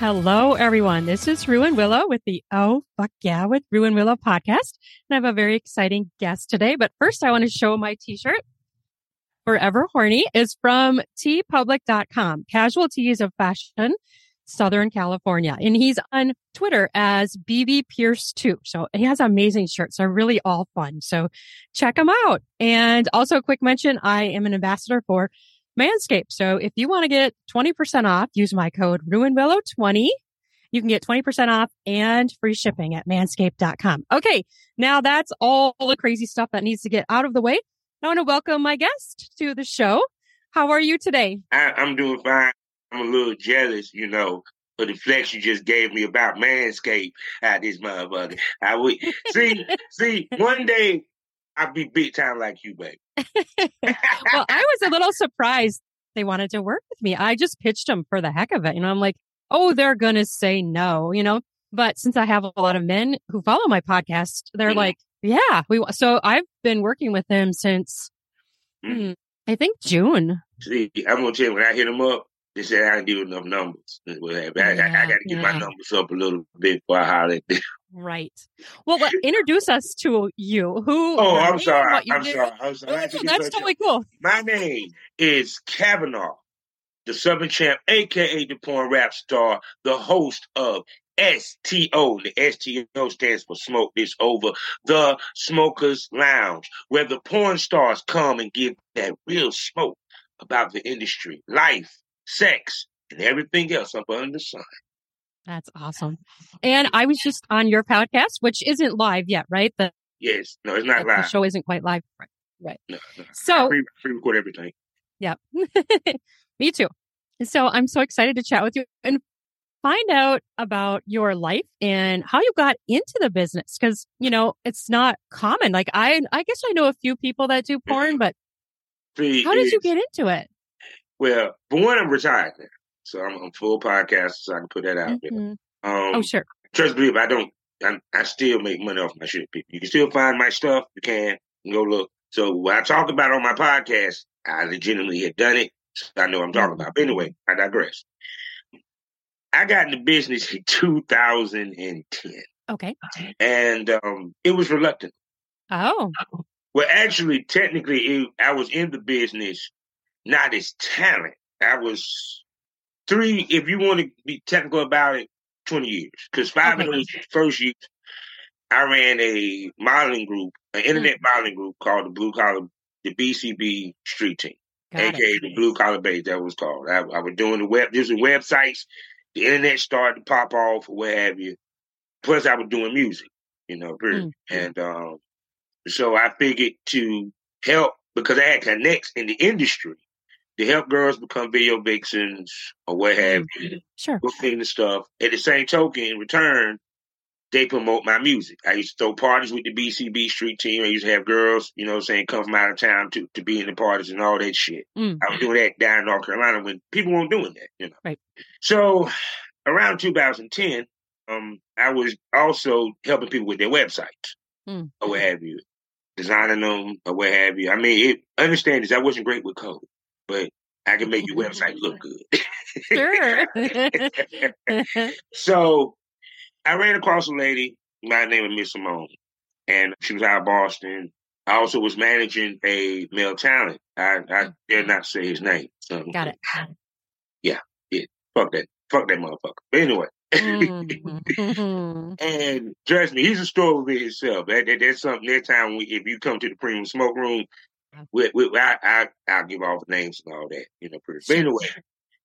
Hello, everyone. This is Ruan Willow with the Oh Fuck Yeah with Ruan Willow podcast. And I have a very exciting guest today. But first, I want to show my t shirt. Forever Horny is from teepublic.com, casual tees of fashion, Southern California. And he's on Twitter as BB Pierce 2. So he has amazing shirts. They're really all fun. So check them out. And also a quick mention, I am an ambassador for Manscaped. So if you want to get 20% off, use my code RuanWillow20. You can get 20% off and free shipping at manscaped.com. Okay. Now that's all the crazy stuff that needs to get out of the way. I want to welcome my guest to the show. How are you today? I, I'm doing fine. I'm a little jealous, you know, for the flex you just gave me about Manscaped out this motherfucker. I would see, see, one day I'll be big time like you, baby. well, I was a little surprised they wanted to work with me. I just pitched them for the heck of it. You know, I'm like, oh, they're going to say no, you know, but since I have a lot of men who follow my podcast, they're mm-hmm. like, yeah, we, so I've been working with them since, mm-hmm. I think June. See, I'm going to tell you, when I hit them up, they said I didn't give enough numbers. I, I, I, I got to get yeah. my numbers up a little bit before I holler at them. Right. Well, introduce us to you. Who? Oh, I'm sorry. I'm sorry. I'm sorry. Oh, that's totally cool. My name is Kavanaugh, the Southern Champ, aka the porn rap star, the host of STO. The STO stands for Smoke This Over, the Smokers Lounge, where the porn stars come and give that real smoke about the industry, life, sex, and everything else up under the sun. That's awesome. And I was just on your podcast, which isn't live yet, right? The yes, no, it's not live. The show isn't quite live, right? Right. No, no. So pre record everything. Yeah, me too. So I'm so excited to chat with you and find out about your life and how you got into the business because you know it's not common. Like I, I guess I know a few people that do porn, mm-hmm. but See, how did you get into it? Well, for one, I'm retired now. So I'm, I'm full podcast, so I can put that out mm-hmm. there. Um, oh, sure. Trust me, if I don't, I, I, still make money off my shit. People, you can still find my stuff. You can, you go look. So what I talk about on my podcast, I legitimately have done it. So I know I'm talking about. But anyway, I digress. I got in the business in 2010. Okay. And um, it was reluctant. Oh. Well, actually, technically, it, I was in the business not as talent. I was three, if you want to be technical about it, 20 years. Because five okay. of those first years, I ran a modeling group, an internet mm-hmm. modeling group called the Blue Collar, the BCB Street Team, Got aka it. the Blue Collar Base. That was called. I, I was doing the web, just websites. The internet started to pop off, or what have you. Plus, I was doing music, you know, mm-hmm. and um, so I figured to help because I had connects in the industry to help girls become video vixens or what have you. Mm-hmm. Sure. Booking the stuff. At the same token, in return, they promote my music. I used to throw parties with the BCB street team. I used to have girls, you know, I'm saying come from out of town to, to be in the parties and all that shit. Mm. I was doing that down in North Carolina when people weren't doing that, you know. Right. So around 2010, um, I was also helping people with their websites mm. or what have you, designing them or what have you. I mean, it, understand this, I wasn't great with code but I can make your website look good. sure. so I ran across a lady by the name of Miss Simone, and she was out of Boston. I also was managing a male talent. I, I dare not say his name. So, Got it. Yeah, yeah. Fuck that. Fuck that motherfucker. But anyway. mm-hmm. and trust me, he's a story with himself. That, that, that's something. Next time, we, if you come to the premium smoke room, we, we, I, I, I'll give all the names and all that, you know, pretty. But anyway,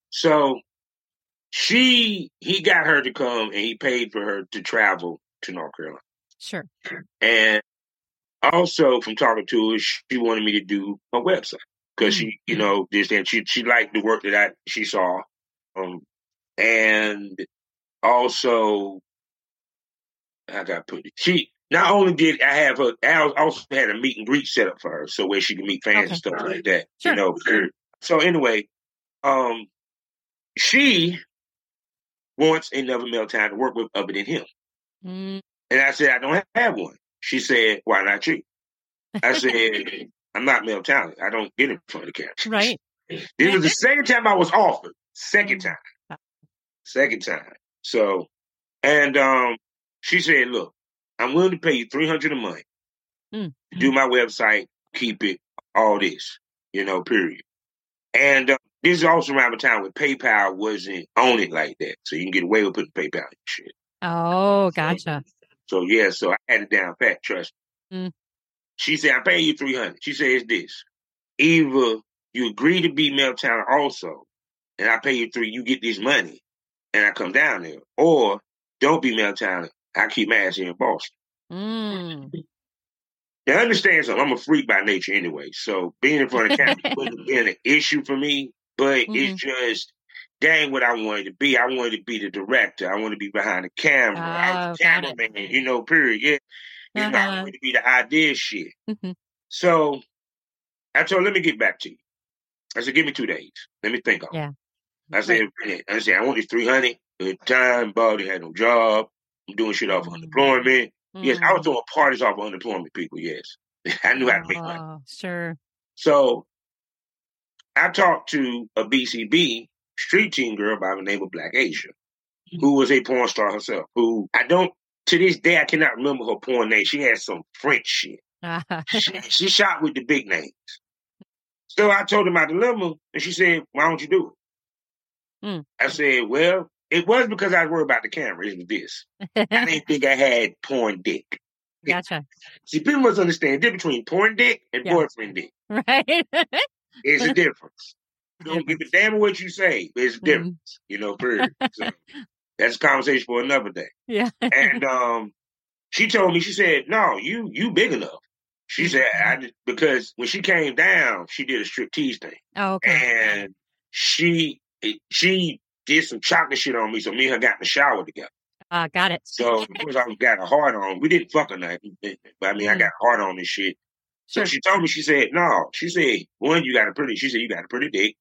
so she, he got her to come and he paid for her to travel to North Carolina. Sure. And also from talking to her, she wanted me to do a website because mm-hmm. she, you know, this and she, she liked the work that I, she saw. Um, and also, I got put, she, not only did I have her, I also had a meet and greet set up for her, so where she could meet fans okay. and stuff like that. Sure. You know. So anyway, um, she wants another male talent to work with other than him. Mm. And I said, I don't have one. She said, Why not you? I said, I'm not male talent. I don't get in front of the camera. Right. This was the second time I was offered. Second time. Second time. So, and um, she said, "Look, I'm willing to pay you three hundred a month Mm. to do my website, keep it, all this, you know, period." And uh, this is also around the time when PayPal wasn't on it like that, so you can get away with putting PayPal and shit. Oh, gotcha. So yeah, so I had it down pat. Trust me. Mm. She said, "I'm paying you three hundred. She said, "It's this: either you agree to be male talent also, and I pay you three, you get this money, and I come down there, or don't be male talent. I keep my ass here in Boston." Mm. Now understand something. I'm a freak by nature anyway, so being in front of the camera wouldn't been an issue for me. But Mhm. it's just. Dang, what I wanted to be. I wanted to be the director. I wanted to be behind the camera. I was Oh, a it. cameraman, you know, period. Yeah. You know, I Uh-huh. wanted to be the idea shit. Mhm. So I told her, let me get back to you. I said, give me two days. Let me think on it. Yeah. I said, I said, I want this 300 Good time, Baldy had no job. I'm doing shit off Mm. unemployment. Yes, I was Mm. throwing parties off of unemployment people. Yes. I knew how to make money. Oh, sure. So I talked to a BCB street team girl by the name of Black Asia, who was a porn star herself, who I don't, to this day, I cannot remember her porn name. She had some French shit. she, she shot with the big names. So I told her my dilemma, and she said, "Why don't you do it?" Hmm. I said, "Well, it was because I was worried about the camera. It was this. I didn't think I had porn dick. gotcha. See, people must understand the difference between porn dick and Yeah. boyfriend dick. Right. It's a difference. Don't give a damn what you say. It's a Mm-hmm. difference. You know, period. So that's a conversation for another day. yeah. And um, she told me, she said, "No, you you big enough." She said, "I just, because when she came down, she did a striptease thing, Oh, okay. and she she did some chocolate shit on me. So me and her got in the shower together. Uh, got it. So of course I got a hard on. We didn't fuck or nothing, but I mean I Mm. got hard on this shit. So Sure. she told me, she said, "No." She said, "One, you got a pretty." She said, "You got a pretty dick.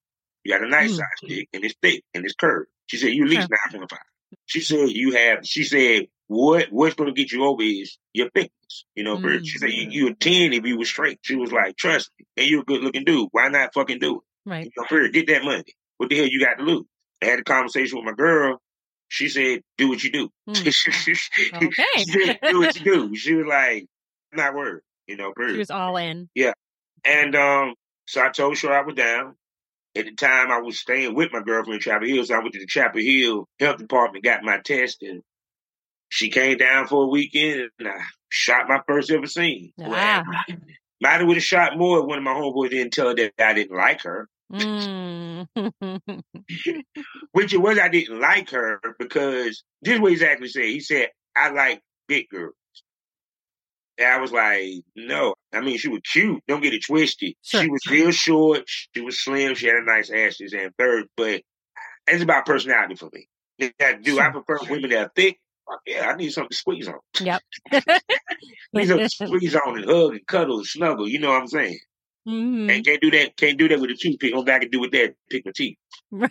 You got a nice Mm. size dick, and it's thick and it's curved." She said, "You at least Sure. nine point five. She said, "You have." She said, "What what's going to get you over is your thickness." You know, Mm. she said, "You you a ten if you were straight." She was like, "Trust me, and you're a good looking dude. Why not fucking do it? Right. You know, period. Get that money. What the hell you got to lose?" I had a conversation with my girl. She said, "Do what you do." Mm. she Okay. said, "Do what you do." She was like, "Not worried." You know, period. She was all in. Yeah, and um, so I told her I was down. At the time, I was staying with my girlfriend in Chapel Hill, so I went to the Chapel Hill Health Department, got my test, and she came down for a weekend, and I shot my first ever scene. Ah. Might have would have shot more if one of my homeboys didn't tell her that I didn't like her, Mm. which it was I didn't like her because this is what exactly said. He said, I like big girls. And I was like, no. I mean, she was cute. Don't get it twisted. Sure. She was real short. She was slim. She had a nice ass. She's in third, but it's about personality for me. Now, do I Sure. prefer women that are thick? Yeah, I need something to squeeze on. Yep. need something to squeeze on and hug and cuddle and snuggle. You know what I'm saying? Mhm. And can't do that. Can't do that with a toothpick. All I can do with that, pick my teeth. Right.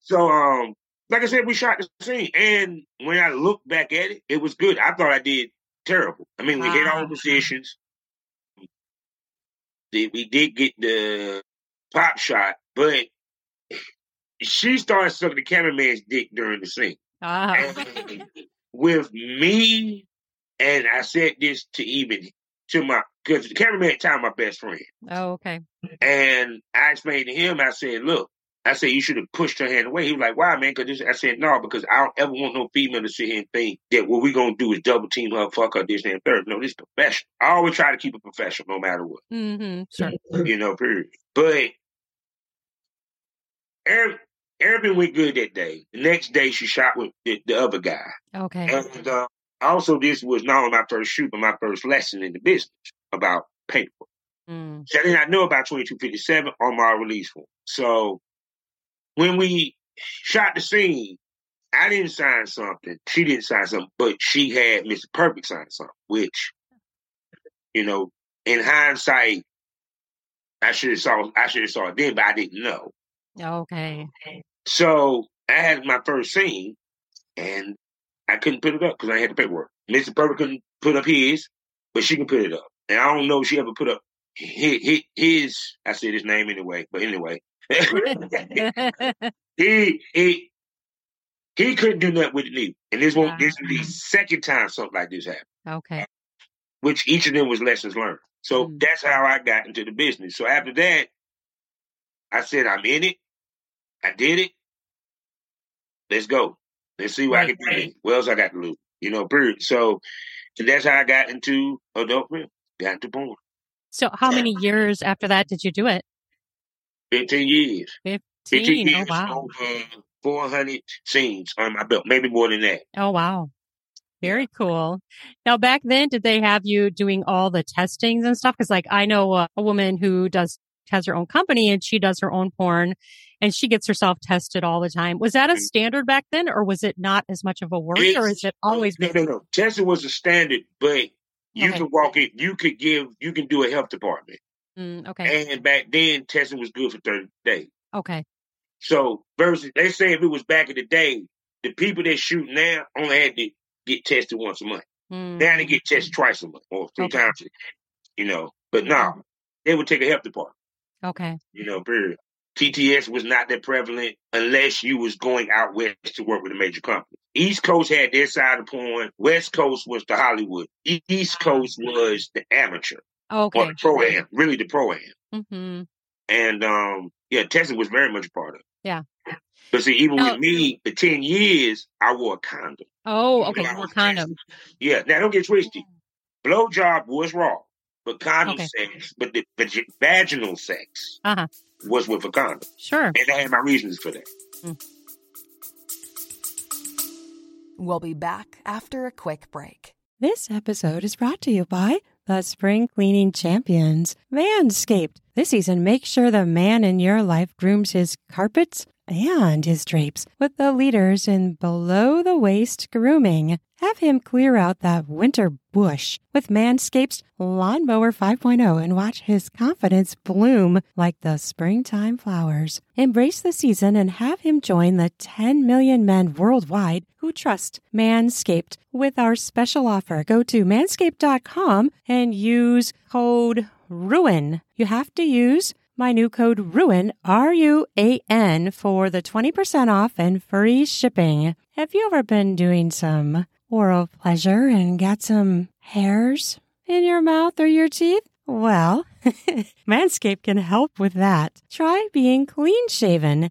So, um, like I said, we shot the scene, and when I look back at it, it was good. I thought I did terrible. I mean, we hit all Ah. the positions. We did get the pop shot, but she started sucking the cameraman's dick during the scene. Ah. With me, and I said this to even to my because the cameraman at the time my best friend. Oh, okay. And I explained to him, I said, look, I said, you should have pushed her hand away. He was like, why, man? Because I said, no, because I don't ever want no female to sit here and think that what we're going to do is double team her, fuck her, this, and third. No, this is professional. I always try to keep it professional no matter what, Mm-hmm, Sure. you know, period. But every, everything went good that day. The next day, she shot with the, the other guy. Okay. And uh, also, this was not only my first shoot, but my first lesson in the business about paper. Mm. So I did not know about 2257 on my release form. So when we shot the scene, I didn't sign something. She didn't sign something, but she had Mr. Perfect sign something, which, you know, in hindsight, I should have saw I should have saw it then, but I didn't know. Okay. So I had my first scene and I couldn't put it up because I had the paperwork. Mr. Perfect couldn't put up his, but she can put it up. And I don't know if she ever put up his, his, I said his name anyway, but anyway. he he He couldn't do nothing with it either. And this won't this is the second time something like this happened. Okay. Which each of them was lessons learned. So Mm. that's how I got into the business. So after that, I said, I'm in it. I did it. Let's go. Let's see what I can do. right. What else I got to lose? You know, period. So, and that's how I got into adult film. Got into porn. So how many years after that did you do it? 15 years. 15 15. Oh, years wow. over 400 scenes on my belt. Maybe more than that. Oh, wow. Very cool. Now, back then, did they have you doing all the testings and stuff? Because, like, I know uh, a woman who does has her own company and she does her own porn, and she gets herself tested all the time. Was that a Mhm. standard back then, or was it not as much of a worry, or is it always no, been? no, no. Testing was a standard, but you Okay. could walk in, you could give, you can do a health department. Mm, okay. And back then, testing was good for 30 days. Okay. So versus, they say if it was back in the day, the people that shoot now only had to get tested once a month. Mm, Now they get tested twice a month or three Okay. times, you know. But no, they would take a health department, okay. you know, period. TTS was not that prevalent unless you was going out west to work with a major company. East Coast had their side of the porn. West Coast was the Hollywood. East Coast was the amateur or Okay. the pro am, really the pro am. hmm And um, yeah, testing was very much a part of it. Yeah. But see, even with me, the ten years, I wore a condom. Oh, okay. You were condom. Yeah, now don't get twisted. Blowjob was raw, but condom Okay. sex, but the vag- vaginal sex Uh-huh. was with a condom, Sure. and I had my reasons for that. We'll be back after a quick break. This episode is brought to you by the spring cleaning champions, Manscaped. This season, make sure the man in your life grooms his carpets and his drapes with the leaders in below the waist grooming. Have him clear out that winter bush with Manscaped's Lawnmower 5.0 and watch his confidence bloom like the springtime flowers. Embrace the season and have him join the 10 million men worldwide who trust Manscaped with our special offer. Go to manscaped.com and use code RUAN. You have to use my new code RUAN, R U A N, for the 20% off and free shipping. Have you ever been doing some oral pleasure and got some hairs in your mouth or your teeth? Well, Manscaped can help with that. Try being clean shaven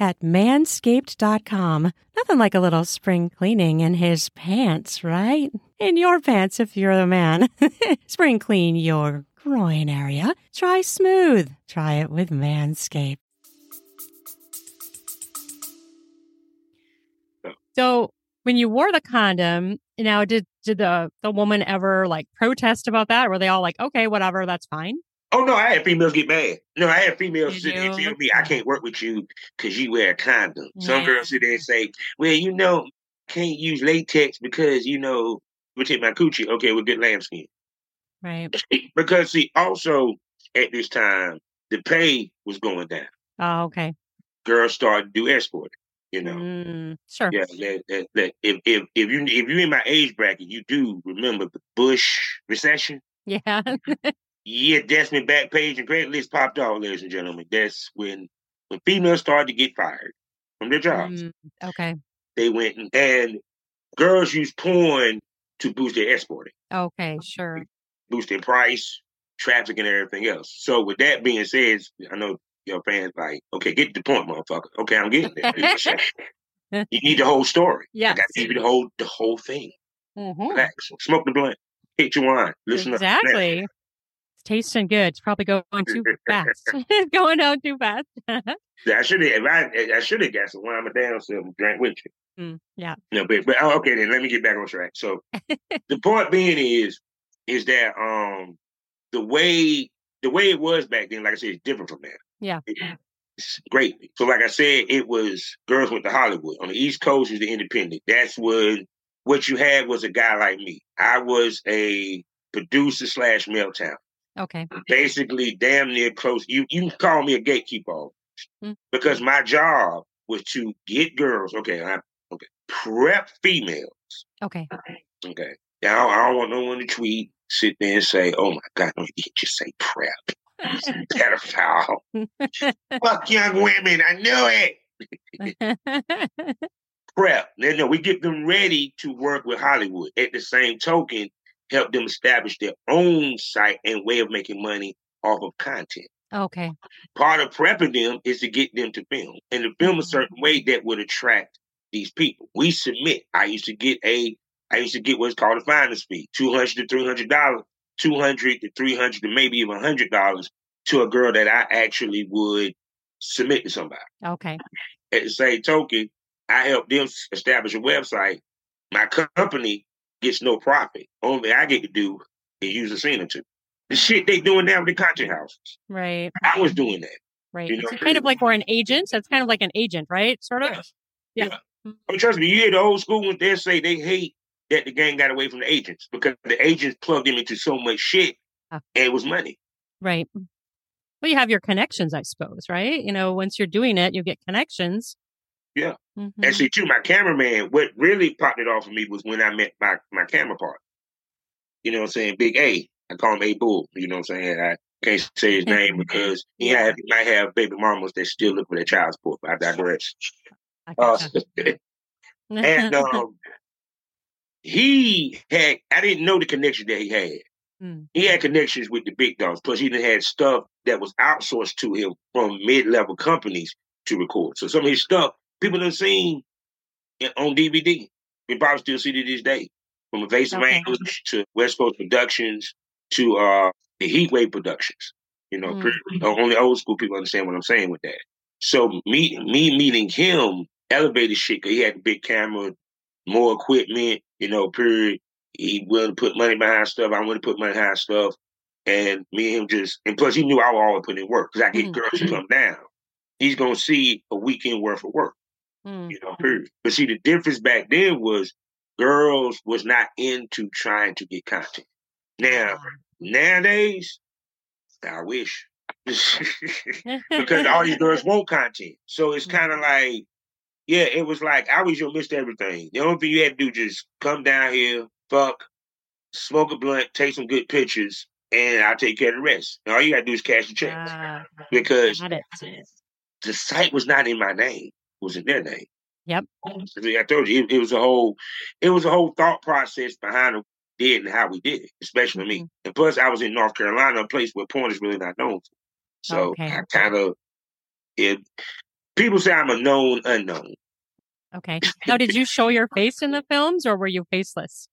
at manscaped.com. Nothing like a little spring cleaning in his pants, right? In your pants if you're the man. spring clean your groin area. Try smooth. Try it with Manscaped. So when you wore the condom, now did did the the woman ever like protest about that? Were they all like, okay, whatever, that's fine? Oh no, I had females get mad. No, I had females You sit there and tell me I can't work with you because you wear a condom. Some girls sit there and say, "Well, you know, can't use latex because you know we take my coochie." Okay, with good lambskin. Right. because see, also at this time the pay was going down. Oh, okay. Girls started to do escort. You know, Mm, sure. yeah. That, that, that if if if you if you're in my age bracket, you do remember the Bush recession. Yeah. Yeah, Desmond Backpage and Craigslist popped off, ladies and gentlemen. That's when when females started to get fired from their jobs. Mm, okay. They went and, and girls use porn to boost their exporting. Okay. Sure. boost their price, traffic, and everything else. So with that being said, I know your fans like, okay, get to the point, motherfucker. Okay, I'm getting there. you need the whole story. Yeah, I got to give you the whole the whole thing. Mhm. Relax, smoke the blunt, hit your wine, listen up. Exactly. It's tasting good. It's probably going too fast. going down too fast. I should have. I, I should have got some wine. My damn self drank with you. Mm, yeah. No, but but oh, okay. Then let me get back on track. So the point being is is that um the way the way it was back then, like I said, it's different from now. Yeah. It's great. So like I said, it was girls went to Hollywood. On the East Coast is the independent. That's what what you had was a guy like me. I was a producer slash male talent. Okay. Basically, damn near close. You you can call me a gatekeeper Mm. because my job was to get girls. Okay, I, okay, prep females. Okay. Okay, now I don't, want no one to tweet, sit there and say, "Oh my God, no, you just say prep." Pedophile. Fuck young women. I knew it. Prep. Then no, we get them ready to work with Hollywood. At the same token, help them establish their own site and way of making money off of content. okay. Part of prepping them is to get them to film and to film a mm-hmm. certain way that would attract these people. We submit. I used to get a, I used to get what's called a finder's fee, two hundred to three hundred dollars, two hundred to three hundred to maybe even hundred dollars to a girl that I actually would submit to somebody. Okay. At the same token, I help them establish a website. My company gets no profit. Only I get to do is use a scene or two. The shit they doing now with the content houses. Right. I was doing that. Right. You know, so kind of like we're an agent. That's kind of like an agent, right? Sort of. Yeah. Oh, trust me, you hear the old school ones, they say they hate that the gang got away from the agents because the agents plugged them into so much shit and it was money. Right. Well, you have your connections, I suppose, right? You know, once you're doing it, you get connections. Yeah. Mhm. Actually, too, my cameraman, what really popped it off for me was when I met my, my camera part. You know what I'm saying? Big A. I call him A Bull. You know what I'm saying? I can't say his name because he, have, he might have baby mamas that still look for their child support, but I digress. Uh, and um, he had, I didn't know the connection that he had. Mm. He had connections with the big dogs. Plus, he done had stuff that was outsourced to him from mid-level companies to record. So some of his stuff, people done seen on DVD. We probably still see it to this day. From Evasive Okay. Angles to West Coast Productions to uh, the Heatwave Productions. You know, Mm. pretty- only old school people understand what I'm saying with that. So me, me meeting him elevated shit because he had the big camera, more equipment, you know, period. He willing to put money behind stuff. I willing to put money behind stuff. And me and him just, and plus he knew I would always put in work because I get Mhm. girls to come down. He's going to see a weekend worth of work, Mm. you know, period. But see, the difference back then was girls was not into trying to get content. Now, nowadays, I wish. because all these girls want content. So it's kind of like, yeah, it was like I was your Mr. Everything. The only thing you had to do just come down here, fuck, smoke a blunt, take some good pictures, and I'll take care of the rest. And all you gotta do is cash the check. Ah, because the site was not in my name; was in their name. Yep. I told you, it, it was a whole, it was a whole thought process behind what we did and how we did it, especially me. Mm-hmm. And plus, I was in North Carolina, a place where porn is really not known. For. So Okay. I kind of, it. People say I'm a known unknown. Okay. Now, did you show your face in the films or were you faceless?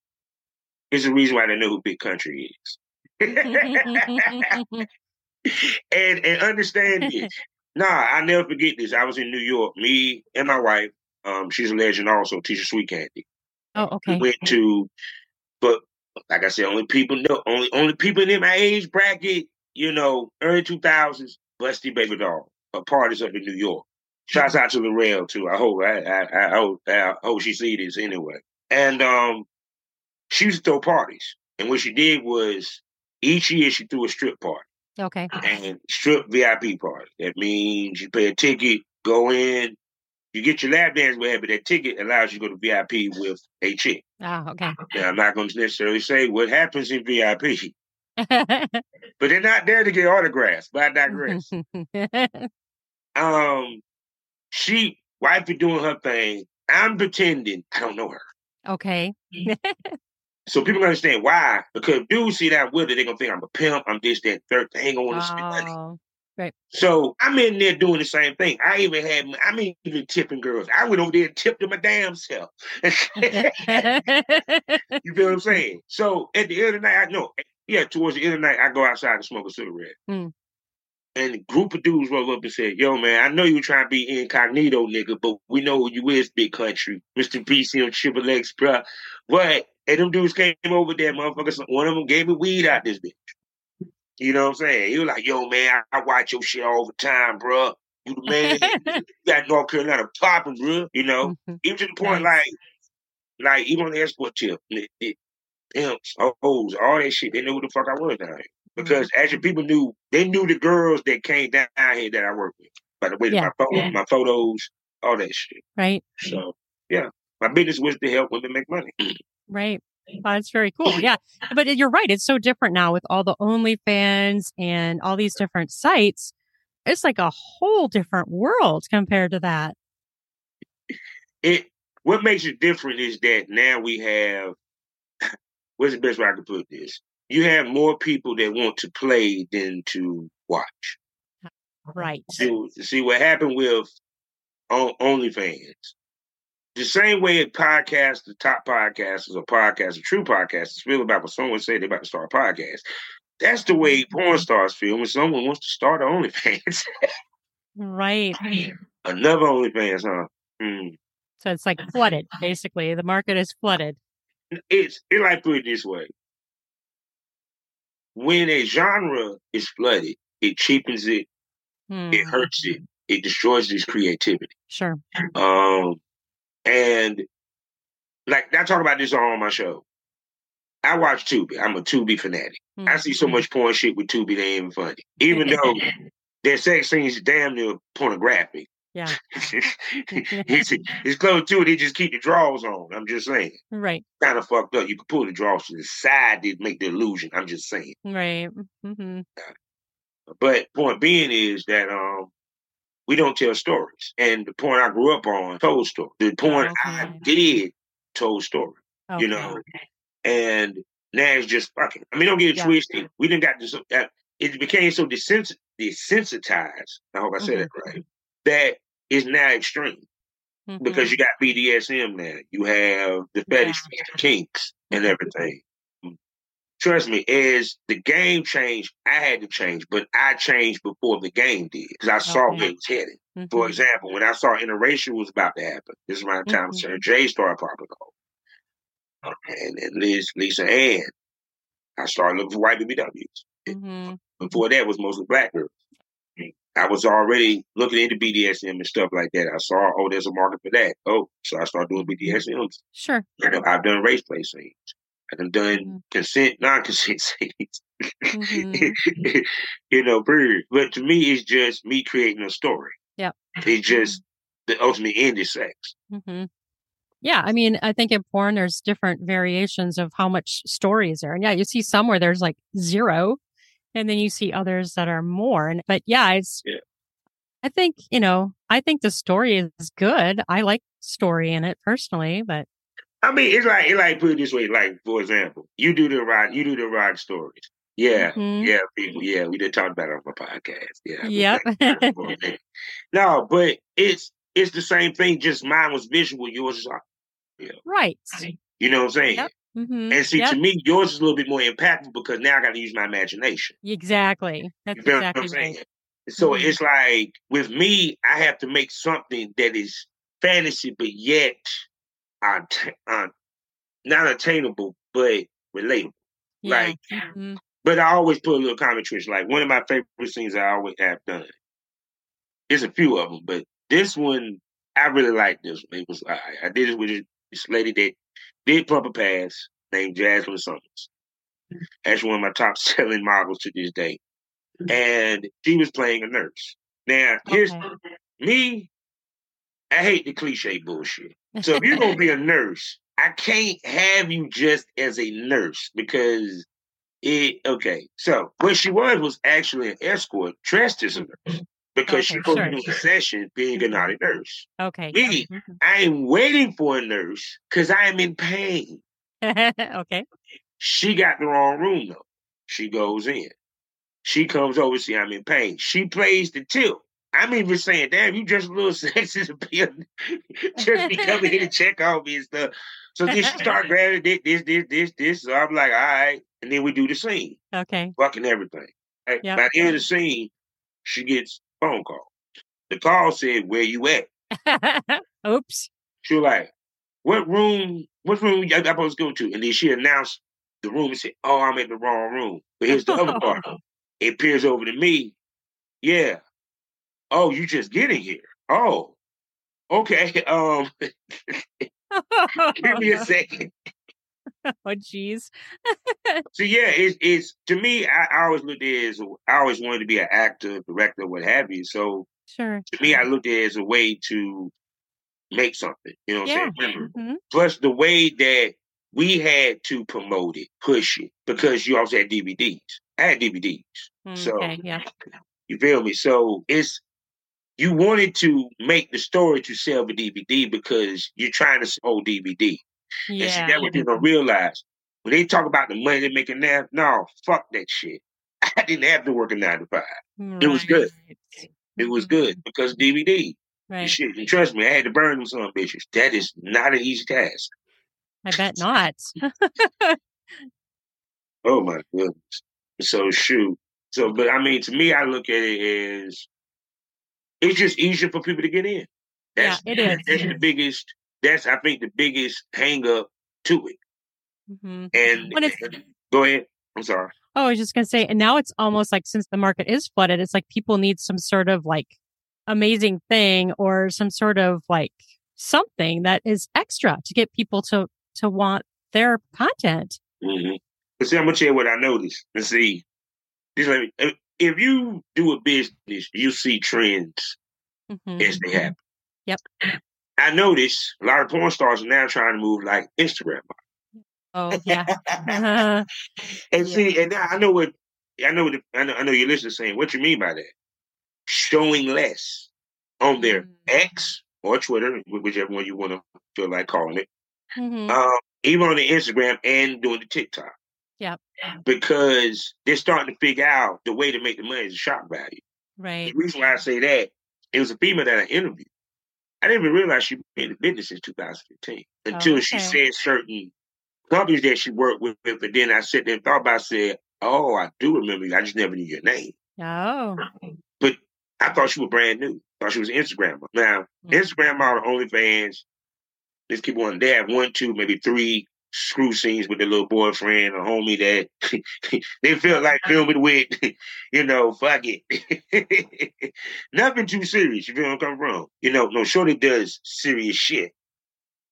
It's the reason why they know who Big Country is. and and understand this. Nah, I never forget this. I was in New York, me and my wife. Um, she's a legend also, Tisha Sweet Candy. oh, okay. We went to, but like I said, only people know, only only people in my age bracket, you know, early two thousands, Busty Baby Doll, uh, parties up in New York. Shouts out to Lorel too. I hope I, I, I hope I hope she see this anyway. And um, she used to throw parties, and what she did was each year she threw a strip party Okay. and strip VIP party. That means you pay a ticket, go in, you get your lap dance with, but that ticket allows you to go to VIP with a chick. Oh, okay. Now, I'm not going to necessarily say what happens in VIP, but they're not there to get autographs. But I digress. um, she wifey doing her thing. I'm pretending I don't know her. okay. So people understand why. Because dudes see that with it, they're gonna think I'm a pimp, I'm this, that, third. They ain't gonna want to spend money. Oh, So I'm in there doing the same thing. I even had, I'm even tipping girls. I went over there and tipped them a damn self. you feel what I'm saying? So at the end of the night, I know yeah, towards the end of the night, I go outside and smoke a cigarette. Mm. And a group of dudes roll up and said, Yo, man, I know you trying to be incognito, nigga, but we know who you is, big country. Mr. BC on Triple X, bruh. What? And them dudes came over there, motherfuckers. One of them gave me weed out this bitch. You know what I'm saying? He was like, Yo, man, I, I watch your shit all the time, bruh. You the man. you got North Carolina popping, bruh. You know? Mhm. Even to the point, Nice. like, like even on the escort tip, it, it, pimps, hoes, all that shit. They knew who the fuck I was down here. Because Mm-hmm. actually, people knew they knew the girls that came down here that I worked with. By the way, Yeah. my photos, my photos, all that shit. Right. So yeah, my business was to help women make money. Right. Oh, that's very cool. Yeah. But you're right. It's so different now with all the OnlyFans and all these different sites. It's like a whole different world compared to that. It what makes it different is that now we have. What's the best way I can put this? You have more people that want to play than to watch. Right. See, see what happened with on, OnlyFans. The same way a podcast, the top podcasters or podcasters, true podcasters feel about when someone say they're about to start a podcast. That's the way porn stars feel when someone wants to start an OnlyFans. Right. Another OnlyFans, huh? Hmm. So it's like flooded, basically. The market is flooded. It's it like put it this way. When a genre is flooded, it cheapens it, Hmm. it hurts it, it destroys its creativity. Sure. Um, and like I talk about this all on my show. I watch Tubi. I'm a Tubi fanatic. I see so Mhm. much porn shit with Tubi, they ain't even funny. Even though their sex scenes damn near pornographic. Yeah. it's close to it. They just keep the drawers on. I'm just saying. Right. Kind of fucked up. You could pull the drawers to the side to make the illusion. I'm just saying. Right. hmm But point being is that um we don't tell stories. And the point I grew up on told stories. The porn I Okay. did told stories. Okay. You know. And now it's just fucking. I mean, don't get it Yeah. twisted. We didn't got this. Uh, it became so desens- desensitized. I hope I said that Mm-hmm. right. That is now extreme Mhm. because you got BDSM now. You have the fetish, the kinks, and everything. Trust me, as the game changed, I had to change, but I changed before the game did because I saw Okay. where it was headed. For Mhm. example, when I saw interracial was about to happen, this is around the time Mhm. Sara Jay started popping off. And then Liz, Lisa Ann, I started looking for white BBWs. Mhm. Before that was mostly black girls. I was already looking into BDSM and stuff like that. I saw, oh, there's a market for that. Oh, so I started doing BDSM. Sure. You know, I've done race play scenes. I've done Mhm. consent, non-consent scenes. Mhm. you know, period. But to me, it's just me creating a story. Yeah. It's just the ultimate end is sex. hmm Yeah, I mean, I think in porn there's different variations of how much story is there, and yeah, you see some where there's like zero, and then you see others that are more. And but yeah, it's. Yeah. I think you know, I think the story is good. I like story in it personally, but I mean, it's like it like put it this way. Like for example, you do the rock, you do the rock stories. Yeah, Mhm. yeah, people. Yeah, we did talk about it on my podcast. Yeah. Yep. no, but it's it's the same thing. Just mine was visual. Yours is like, yeah. right. you know what I'm saying. Yep. Hmm And see, Yep. to me, yours is a little bit more impactful because now I got to use my imagination. Exactly. That's You feel exactly what I'm saying? right. So Mhm. it's like with me, I have to make something that is fantasy, but yet un- not attainable, but relatable. Yeah. Like, Mhm. but I always put a little commentary. Like one of my favorite things I always have done. There's a few of them, but this one I really like. This one. It was I, I did it with this lady that did Pumper Pass named Jasmine Summers. Mm. That's one of my top selling models to this day. Mm. And she was playing a nurse. Now, here's Okay. me. I hate the cliche bullshit. So if you're gonna be a nurse, I can't have you just as a nurse because it okay. So what she was was actually an escort dressed as a nurse because she Okay, supposed sure. to do a session being a naughty nurse. okay. Me, Mhm. I am waiting for a nurse because I am in pain. okay. She got the wrong room though. She goes in. She comes over, see I'm in pain. She plays the tilt. I'm even saying, damn, you just a little be just be coming here to check on me and stuff. So then she start grabbing this, this, this, this, this. So I'm like, all right. And then we do the scene, Okay. fucking everything. Right? Yep. By the end of the scene, she gets phone call. The call said, "Where you at?" Oops. She was like, "What room? What room y'all supposed to go to?" And then she announced the room and said, "Oh, I'm in the wrong room." But here's the other part. It peers over to me. Yeah. Oh, you just getting here. Oh. Okay. Um, give me a second. oh, jeez. So yeah, it's it's to me. I, I always looked at it as I always wanted to be an actor, director, what have you. So Sure. to me, I looked at it as a way to make something. You know what Yeah. I'm saying? Mhm. Plus the way that we had to promote it, push it, because you also had DVDs. I had DVDs. So Okay. Yeah. you feel me? So it's you wanted to make the story to sell the DVD because you're trying to sell DVD. And see, Yeah. that's what people realize. When they talk about the money they're making now, no, fuck that shit. I didn't have to work a nine to five. it was good. It was good mm-hmm. because DVD. Right. shit. And trust me, I had to burn them some bitches. That is not an easy task. I bet not. Oh my goodness. So shoot. So but I mean to me I look at it as it's just easier for people to get in. That's, Yeah, it is. That's the biggest that's I think the biggest hang up to it. hmm And go ahead. I'm sorry. Oh, I was just gonna say, and now it's almost like since the market is flooded, it's like people need some sort of like amazing thing or some sort of like something that is extra to get people to to want their content. Mm-hmm. But see, I'm gonna tell you what I noticed. And see, just let me, if- you do a business, you see trends Mhm. as they happen. Yep. I noticed a lot of porn stars are now trying to move like Instagram. Oh yeah. Uh, And Yeah. see, and now I know what I know. What I know. I know your listeners saying. What you mean by that? Showing less on their Mm. X or Twitter, whichever one you want to feel like calling it. mhm. Um, even on the Instagram and doing the TikTok. Yep. Because they're starting to figure out the way to make the money is shock value. Right. The reason why I say that, it was a female that I interviewed. I didn't even realize she'd been in business since 2015 until she said certain companies that she worked with. But then I sat there and thought about it, said, Oh, I do remember you. I just never knew your name. Oh. But I thought she was brand new. I thought she was an Instagram. Now, Mm. Instagram model, OnlyFans, let's keep on. They have one, two, maybe three screw scenes with their little boyfriend or homie that they feel like filming with, you know, fuck it. Nothing too serious. You feel I'm coming from? You know, no, Shorty does serious shit.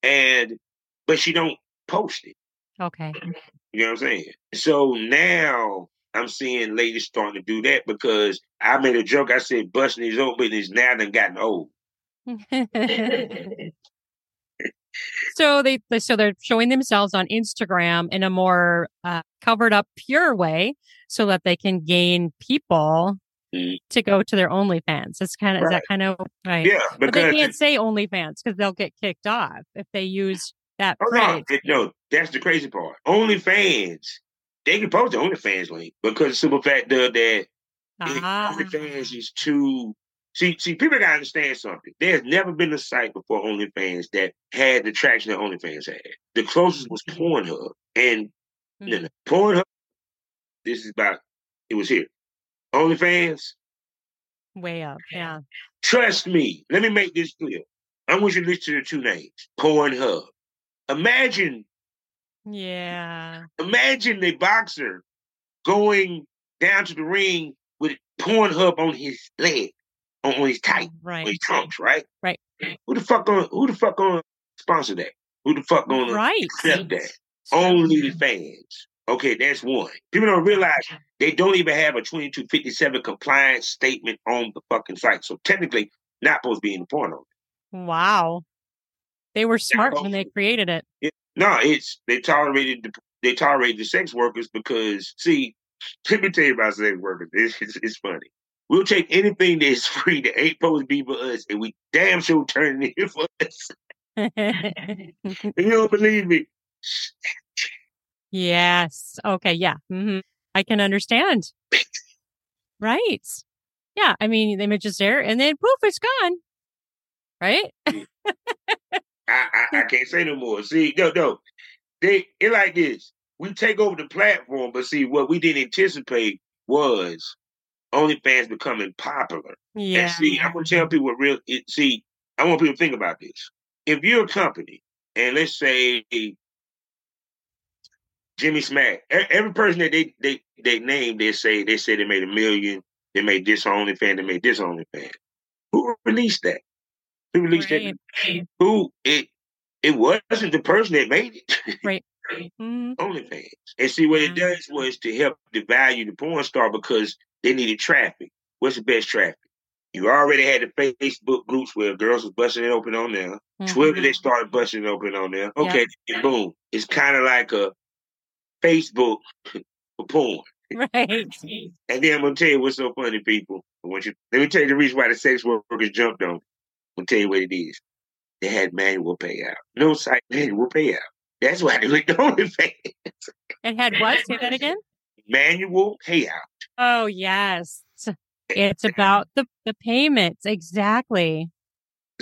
And, but she don't post it. Okay. You know what I'm saying? So now I'm seeing ladies starting to do that because I made a joke. I said busting his old business now done gotten old. So they, they so they're showing themselves on Instagram in a more uh, covered up, pure way, so that they can gain people Mhm. to go to their OnlyFans. It's kind of is that kind of right? Yeah, But they can't say OnlyFans because they'll get kicked off if they use that oh, no, it- no, that's the crazy part. OnlyFans, they can post the OnlyFans link because the simple fact that Ah. OnlyFans is too. See, see, people gotta understand something. There's never been a site before OnlyFans that had the traction that OnlyFans had. The closest was mm-hmm. Pornhub, and hmm. no, no, Pornhub. This is about. It was here. OnlyFans. Way up, yeah. Trust me. Let me make this clear. I want you to listen to the two names. Pornhub. Imagine, Yeah. imagine the boxer going down to the ring with Pornhub on his leg, on, on his tight, mm, on Right. his trunks, right? Right. Who the fuck gonna who the fuck gonna sponsor that? Who the fuck gonna Right. accept that? Only the fans. Okay, that's one. People don't realize they don't even have a 2257 compliance statement on the fucking site. So technically, not supposed to be in the porno. Wow. They were smart when they created it. It- no, it's they tolerated the they tolerated the sex workers because see, let me tell you about sex workers. It's, it's, it's funny. We'll take anything that's free that ain't supposed to be for us, and we damn sure turn it in for us. And you don't believe me? yes. Okay. Yeah. hmm I can understand. right. Yeah. I mean, the image is there and then poof, it's gone. Right. I, I, I can't say no more. See, no, no, they it like this. We take over the platform, but see what we didn't anticipate was OnlyFans becoming popular. Yeah. And see, I'm gonna tell people what real. It, see, I want people to think about this. If you're a company, and let's say Jimmy Smack, every person that they they they name, they say they say they made a million, they made this OnlyFans, they made this OnlyFans. Who released that? Who released Right. that? Who it? It wasn't the person that made it. Right. Mhm. OnlyFans. And see what it does was to help devalue the porn star because they needed traffic. What's the best traffic? You already had the Facebook groups where girls was busting it open on there. Twitter, they Mhm. started busting it open on there. Okay, and boom. It's kind of like a Facebook for porn. Right. And then I'm gonna tell you what's so funny, people. I want you let me tell you the reason why the sex workers jumped on. it. I'm gonna tell you what it is. They had manual payout. No site manual payout. That's why they went to OnlyFans. It had what? Say that again. Manual payout. Oh yes. It's eh, eh. about the the payments exactly.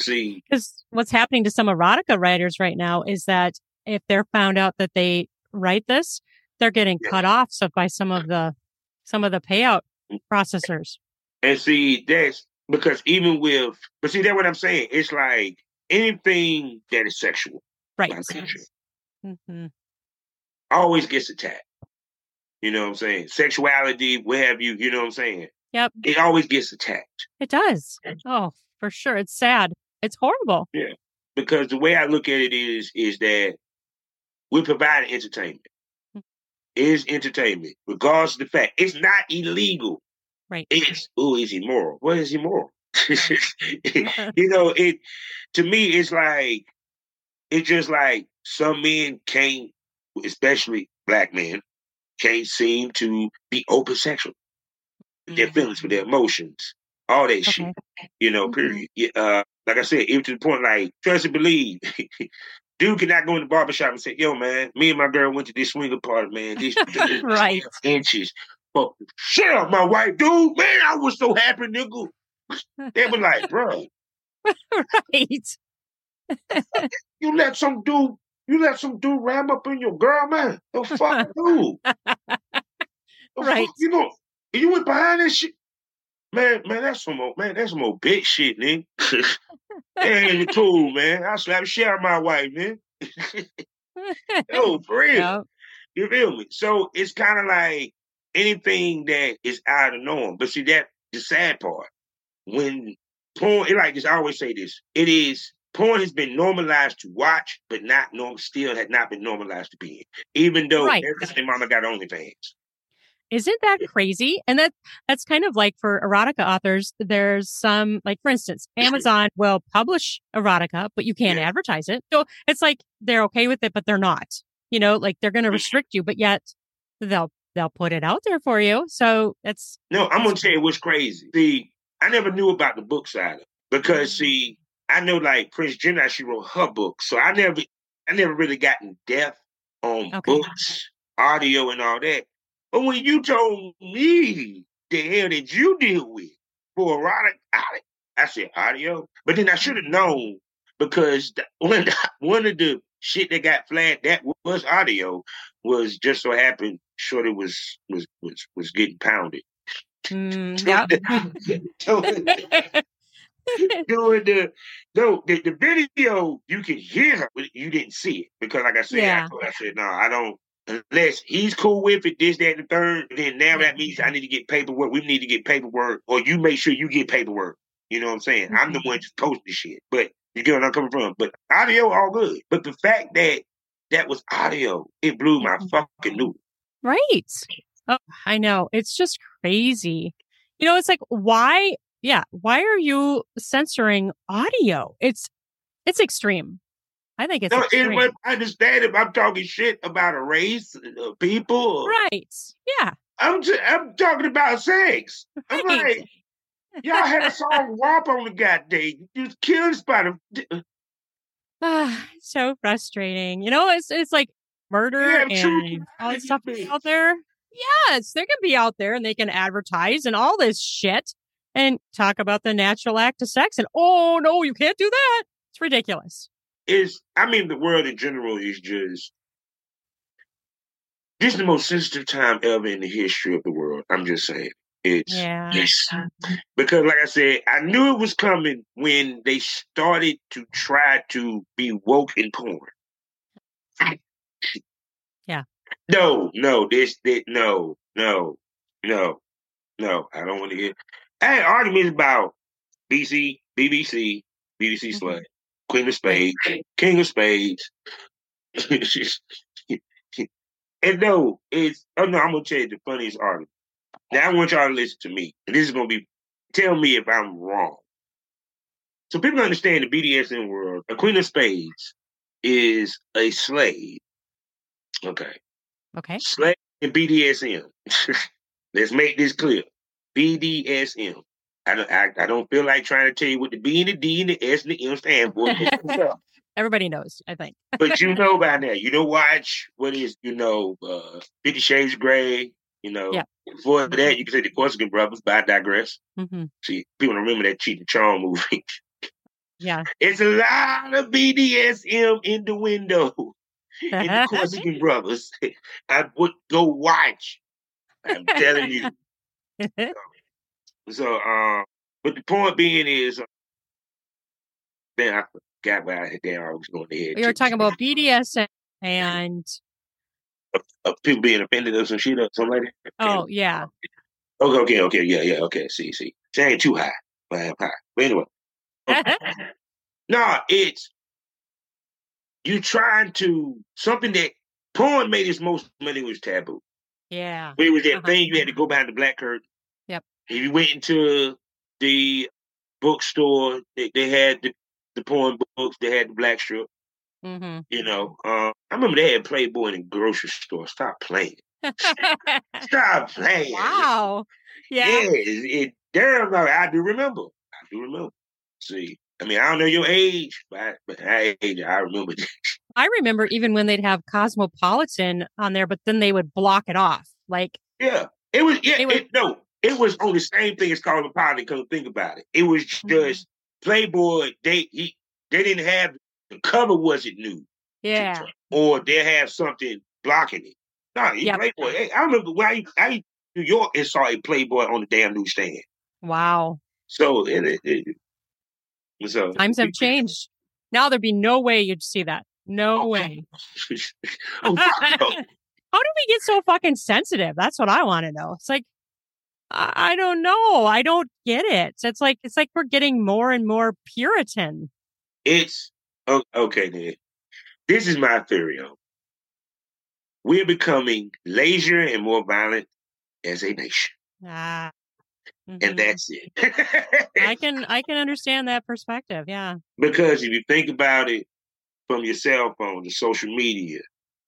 See, Because what's happening to some erotica writers right now is that if they're found out that they write this, they're getting Yeah. cut off so by some of the some of the payout mm. processors. and see that's because even with, but see that's what I'm saying. It's like anything that is sexual Right. by nature hmm always gets attacked. You know what I'm saying? Sexuality, what have you? You know what I'm saying? Yep. It always gets attacked. It does. Oh, for sure. It's sad. It's horrible. Yeah. Because the way I look at it is is that we're providing entertainment. Mm. It is entertainment, regardless of the fact it's not illegal. Right. It's oh, is immoral. What is immoral? you know, it to me it's like it's just like some men can't, especially black men, can't seem to be open sexual. with Their feelings, with their emotions, all that shit. You know, Mhm. period. Yeah, Uh, like I said, even to the point like trust and believe. Dude cannot go in the barbershop and say, "Yo, man, me and my girl went to this swinger party, man. These Right. inches, but shut up, my wife, dude. Man, I was so happy, nigga. They were like, bro, right. you let some dude, you let some dude ram up in your girl, man. The fuck, dude. The Right. fuck, you know, you went behind this shit. Man, man, that's some old, man, that's some old bitch shit, nigga. that ain't cool, man. I slap shit out of my wife, man. Yo, for real. Yep. You feel me? So it's kind of like anything that is out of norm. But see, that the sad part when porn, it like this. I always say this: it is porn has been normalized to watch, but not norm. Still, had not been normalized to be in. Even though Right. everything mama got OnlyFans. Isn't that crazy? And that that's kind of like for erotica authors, there's some like for instance, Amazon will publish erotica, but you can't Yeah. advertise it. So it's like they're okay with it, but they're not. You know, like they're gonna restrict you, but yet they'll they'll put it out there for you. So it's No, I'm gonna tell you what's crazy. See, I never knew about the book side of it because Mm. see, I know like Prince Jenna, she wrote her book, so I never, I never really got in depth on Okay. books, audio, and all that. But when you told me the hell that you deal with for erotic, I, I said audio, but then I should have known because the, one one of the shit that got flagged that was audio was just so happened Shorty was was was was getting pounded. mm, yep. doing the no the, the video you can hear her but you didn't see it because like I said Yeah. I, I said no I don't unless he's cool with it this that and the third then now that means I need to get paperwork we need to get paperwork or you make sure you get paperwork you know what I'm saying I'm the one just posting shit but you get where I'm coming from but audio all good but the fact that that was audio it blew my Mhm. fucking noodle Right. Oh, I know. It's just crazy. You know, it's like why yeah, why are you censoring audio? It's it's extreme. I think it's no, extreme. what I understand if I'm talking shit about a race, uh, people. right. Yeah. I'm just, I'm talking about sex. I'm like, y'all had a song WAP on the goddamn. You was killed by the. Ah, so frustrating. You know, it's it's like murder Yeah, and all this stuff out there. Yes, they can be out there and they can advertise and all this shit and talk about the natural act of sex and oh no, you can't do that. It's ridiculous. is I mean the world in general is just this is the most sensitive time ever in the history of the world. I'm just saying. It's Yeah. yes. Uh-huh. Because like I said, I knew it was coming when they started to try to be woke in porn. Yeah. No, no, this, this no, no, no, no. I don't want to hear. I had arguments about BC, BBC, BBC Mhm. slut, Queen of Spades, King of Spades. and no, it's oh no, I'm gonna tell you the funniest argument. Now I want y'all to listen to me. And this is gonna be tell me if I'm wrong. So people understand the BDSM world, a Queen of Spades is a slave. Okay. Okay. Slave and BDSM. Let's make this clear. BDSM. I don't I, I don't feel like trying to tell you what the B and the D and the S and the M stand for. Everybody knows, I think. but you know by now. You know watch what is, you know, uh Fifty Shades of Grey, you know. Yeah. Before that, you can say the Corsican brothers, but I digress. hmm See, people don't remember that Cheech and Chong movie. Yeah. It's a lot of BDSM in the window. in the Corsican brothers. I would go watch. I'm telling you. So, um, but the point being is, uh, man, I forgot where I there. I was going to head. we were talking about BDSM and of people being offended or some shit or something like that. oh yeah. Okay, okay, okay, yeah, yeah, okay. See, see, she ain't too high, but I'm high. But anyway, no, it's you trying to something that porn made its most money was taboo. Yeah. It was that Uh-huh. thing you had to go behind the black curtain. Yep. If you went into the bookstore, they, they had the, the porn books, they had the black strip, hmm you know. Uh, I remember they had Playboy in the grocery store. Stop playing. Stop playing. wow. Yeah. Yeah, it, it damn like, I do remember. I do remember. See, I mean, I don't know your age, but I, but I age, I remember. I remember even when they'd have Cosmopolitan on there, but then they would block it off. Like, yeah, it was. Yeah, It no, it was on the same thing as Cosmopolitan. Come think about it, it was Mhm. just Playboy. They he they didn't have the cover wasn't new, yeah. or they have something blocking it. No, Yep. Playboy. Hey, I remember when I, I New York and saw a Playboy on the damn newsstand. Wow. So it, it, it so Times have changed. Now there'd be no way you'd see that. No Oh, way. oh, How do we get so fucking sensitive? That's what I want to know. It's like, I, I don't know. I don't get it. It's like, it's like we're getting more and more Puritan. It's oh, okay. Then this is my theory. On we're becoming lazier and more violent as a nation, Ah. Mhm. and that's it. I can, I can understand that perspective. Yeah. because if you think about it from your cell phone to social media,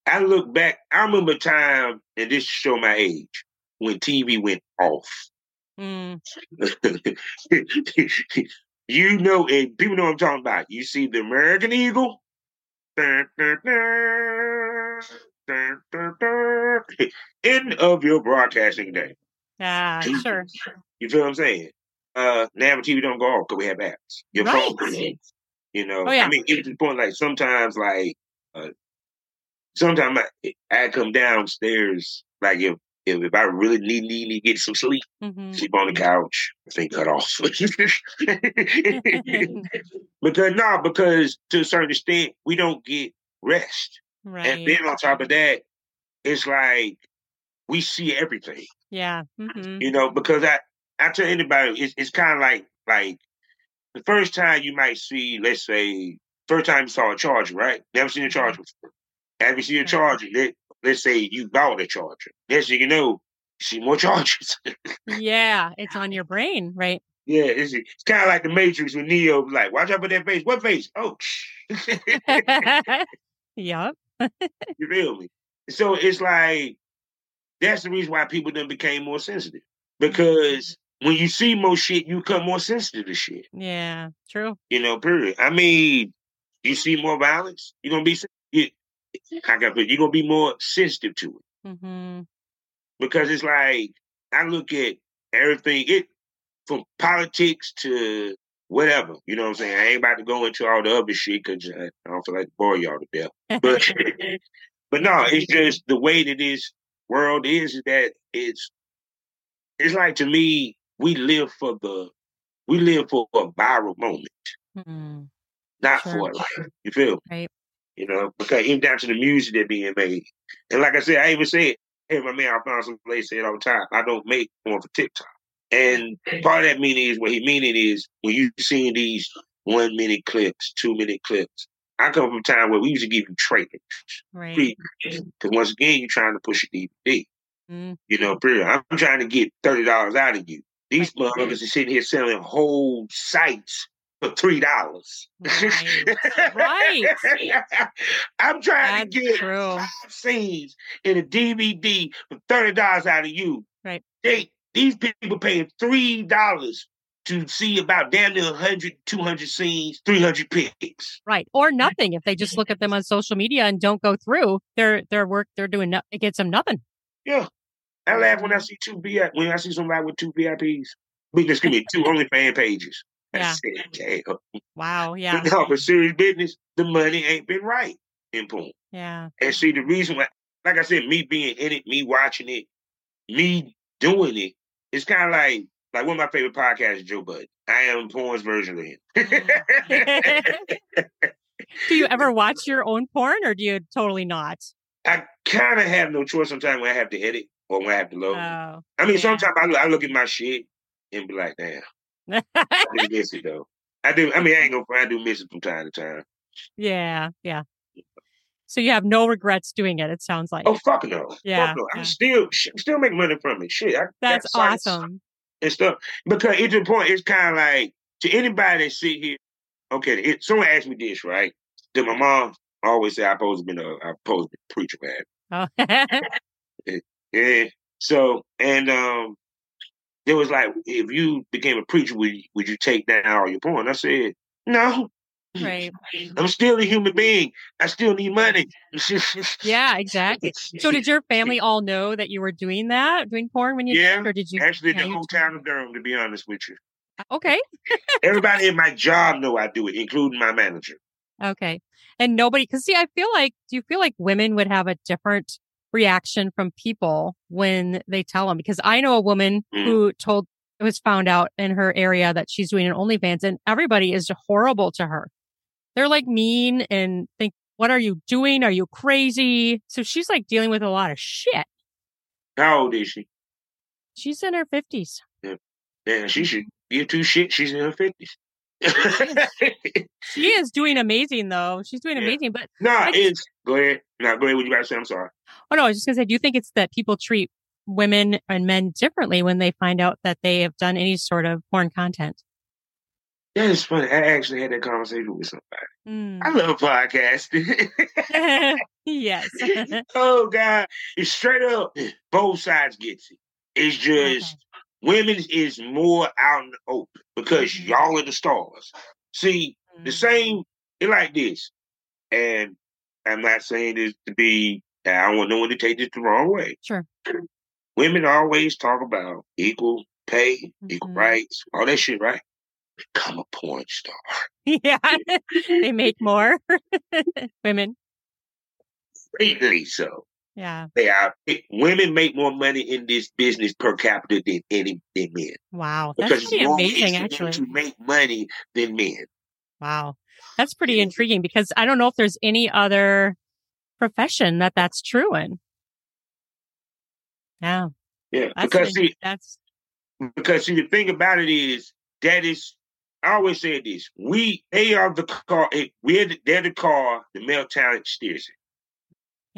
I look back. I remember a time, and this show my age when TV went off. Mm. you know, and people know what I'm talking about. You see the American Eagle. Dun, dun, dun. End of your broadcasting day. Ah, sure. You feel what I'm saying? Uh, now the TV don't go off because we have apps. Your Right. phone, you know. Oh, yeah. I mean, it's the point like sometimes, like, uh, sometimes I, I come downstairs, like if if, if I really need, need to get some sleep, hmm sleep on the couch, thing cut off. because no, because to a certain extent, we don't get rest, right. and then on top of that, it's like we see everything. Yeah. hmm You know, because I I tell anybody, it's it's kind of like like the first time you might see, let's say, first time you saw a charger, right? Never seen a mm-hmm. charger before. Have you seen a charger? Let, let's say you bought a charger. Next thing you know, you see more chargers. Yeah. It's on your brain. Right. yeah, it's, it's kind of like the mm. Matrix with Neo like, "Watch out for that face." What face? Oh, yep. you feel me? So it's like that's the reason why people then became more sensitive mm-hmm. because when you see more shit, you become more sensitive to shit. Yeah. True. You know, period. I mean, you see more violence, you're gonna be you, I got you're gonna be more sensitive to it hmm because it's like I look at everything it from politics to whatever. You know what I'm saying? I ain't about to go into all the other shit because I don't feel like to bore y'all to death. But but no, it's just the way that this world is, is that it's it's like to me, we live for the we live for a viral moment, Hmm. not Sure. for a life. You feel? Right. You know, because even down to the music that being made. And like I said, I even said, hey my man, I found some place say it all the time. I don't make one for TikTok. And part of that meaning is what he meaning is when you seeing these one minute clips, two minute clips. I come from a time where we used to give you trailers. Right. Because once again, you're trying to push a DVD. Mm. You know, period. I'm trying to get thirty dollars out of you. These motherfuckers are sitting here selling whole sites for three dollars. Right. Right. I'm trying to get true. five scenes in a DVD for thirty dollars out of you. Right. They these people paying three dollars to see about damn near 100, 200 scenes, 300 pics. Right. Or nothing. If they just look at them on social media and don't go through their their work, they're doing no- it gets them nothing. Yeah. I laugh when I mm-hmm. see two VIP when I see somebody with two VIPs. But excuse me, two only fan pages. I Yeah. said, damn. Wow. Yeah. But no, for serious business, the money ain't been right in porn. Yeah. And see the reason why like I said, me being in it, me watching it, me doing it, it's kinda like like one of my favorite podcasts is Joe Budden. I am porn's version of him. Mm. do you ever watch your own porn or do you totally not? I kind of have no choice sometimes when I have to edit or when I have to load. Oh. I mean, yeah. sometimes I look, I look at my shit and be like, damn, I do miss it though. I do. I mean, I ain't gonna. I do miss it from time to time. yeah. Yeah. So you have no regrets doing it, it sounds like. Oh fuck no. Yeah, Fuck no. I'm still still making money from it. Shit, I That's awesome. and stuff. Because it's the point. It's kind of like to anybody that sit here. Okay, it, someone asked me this, right? Did my mom always say I supposed to be a I supposed to be a preacher, man? Oh. Yeah. So and um, it was like, if you became a preacher, would would you take down all your porn? I said, no. right. I'm still a human being. I still need money. Yeah, exactly. So did your family all know that you were doing that, doing porn when you Yeah. did, or did you Actually, yeah, the you whole town of Durham, to be honest with you. Okay. Everybody in my job know I do it, including my manager. Okay. And nobody, because see, I feel like, do you feel like women would have a different reaction from people when they tell them? Because I know a woman Mm. who told, it was found out in her area that she's doing an OnlyFans and everybody is horrible to her. They're like mean and think, what are you doing? Are you crazy? So she's like dealing with a lot of shit. How old is she? She's in her 50s. Yeah, she should give two shit. She's in her fifties. She is doing amazing though. She's doing Yeah. amazing. But, nah, I- it's go ahead. Nah, go ahead. What you about to say? I'm sorry. oh no, I was just going to say, do you think it's that people treat women and men differently when they find out that they have done any sort of porn content? That is funny. I actually had that conversation with somebody. Hmm. I love podcasting. yes. oh God, it's straight up. Both sides get it. It's just women is more out in the open because Mhm. y'all are the stars. See, the same. It like this, and I'm not saying this to be. I don't want no one to take this the wrong way. Sure. Women always talk about equal pay, equal Mhm. rights, all that shit, right? Become a porn star. Yeah. they make more women. Greatly so. Yeah. They are women make more money in this business per capita than any than men. Wow. That's Because pretty amazing, easy for them actually. to make money than men. Wow. That's pretty intriguing because I don't know if there's any other profession that that's true in. Yeah. Yeah, That's, because see, that's, because see, the thing about it is that is. I always say this: we they are the car. eh, We're the, they're the car. The male talent steers it.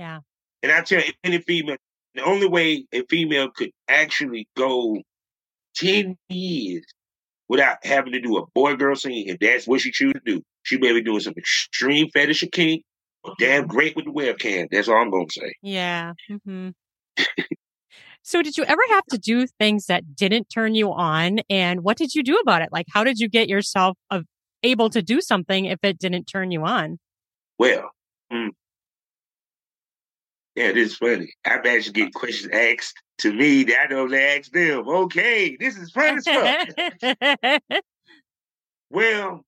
yeah. And I tell any female, the only way a female could actually go ten years without having to do a boy girl scene, if that's what she choose to do, she may be doing some extreme fetish or kink, or damn great with the webcam. That's all I'm gonna say. Yeah. hmm so did you ever have to do things that didn't turn you on? And what did you do about it? Like, how did you get yourself of, able to do something if it didn't turn you on? Well, mm, yeah, this is funny. I've actually get questions asked to me that I don't ask them. Okay, this is fun as fuck. Well,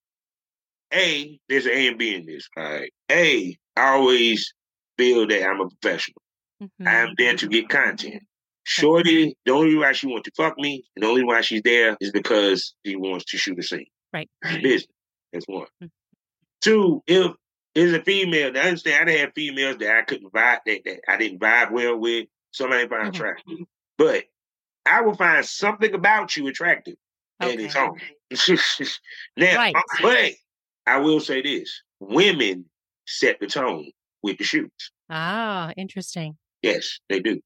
A, there's an A and B in this. All right. A, I always feel that I'm a professional. Mhm. I'm there to get content. Shorty, the only reason why she wants to fuck me, and the only reason why she's there is because she wants to shoot a scene. Right. Business. That's one. Mhm. Two, if it's a female, I understand I had females that I couldn't vibe that, that I didn't vibe well with. Some I didn't find Mhm. attractive. But I will find something about you attractive. And it's on. now, Right. but I will say this: women set the tone with the shoots. Ah, interesting. Yes, they do.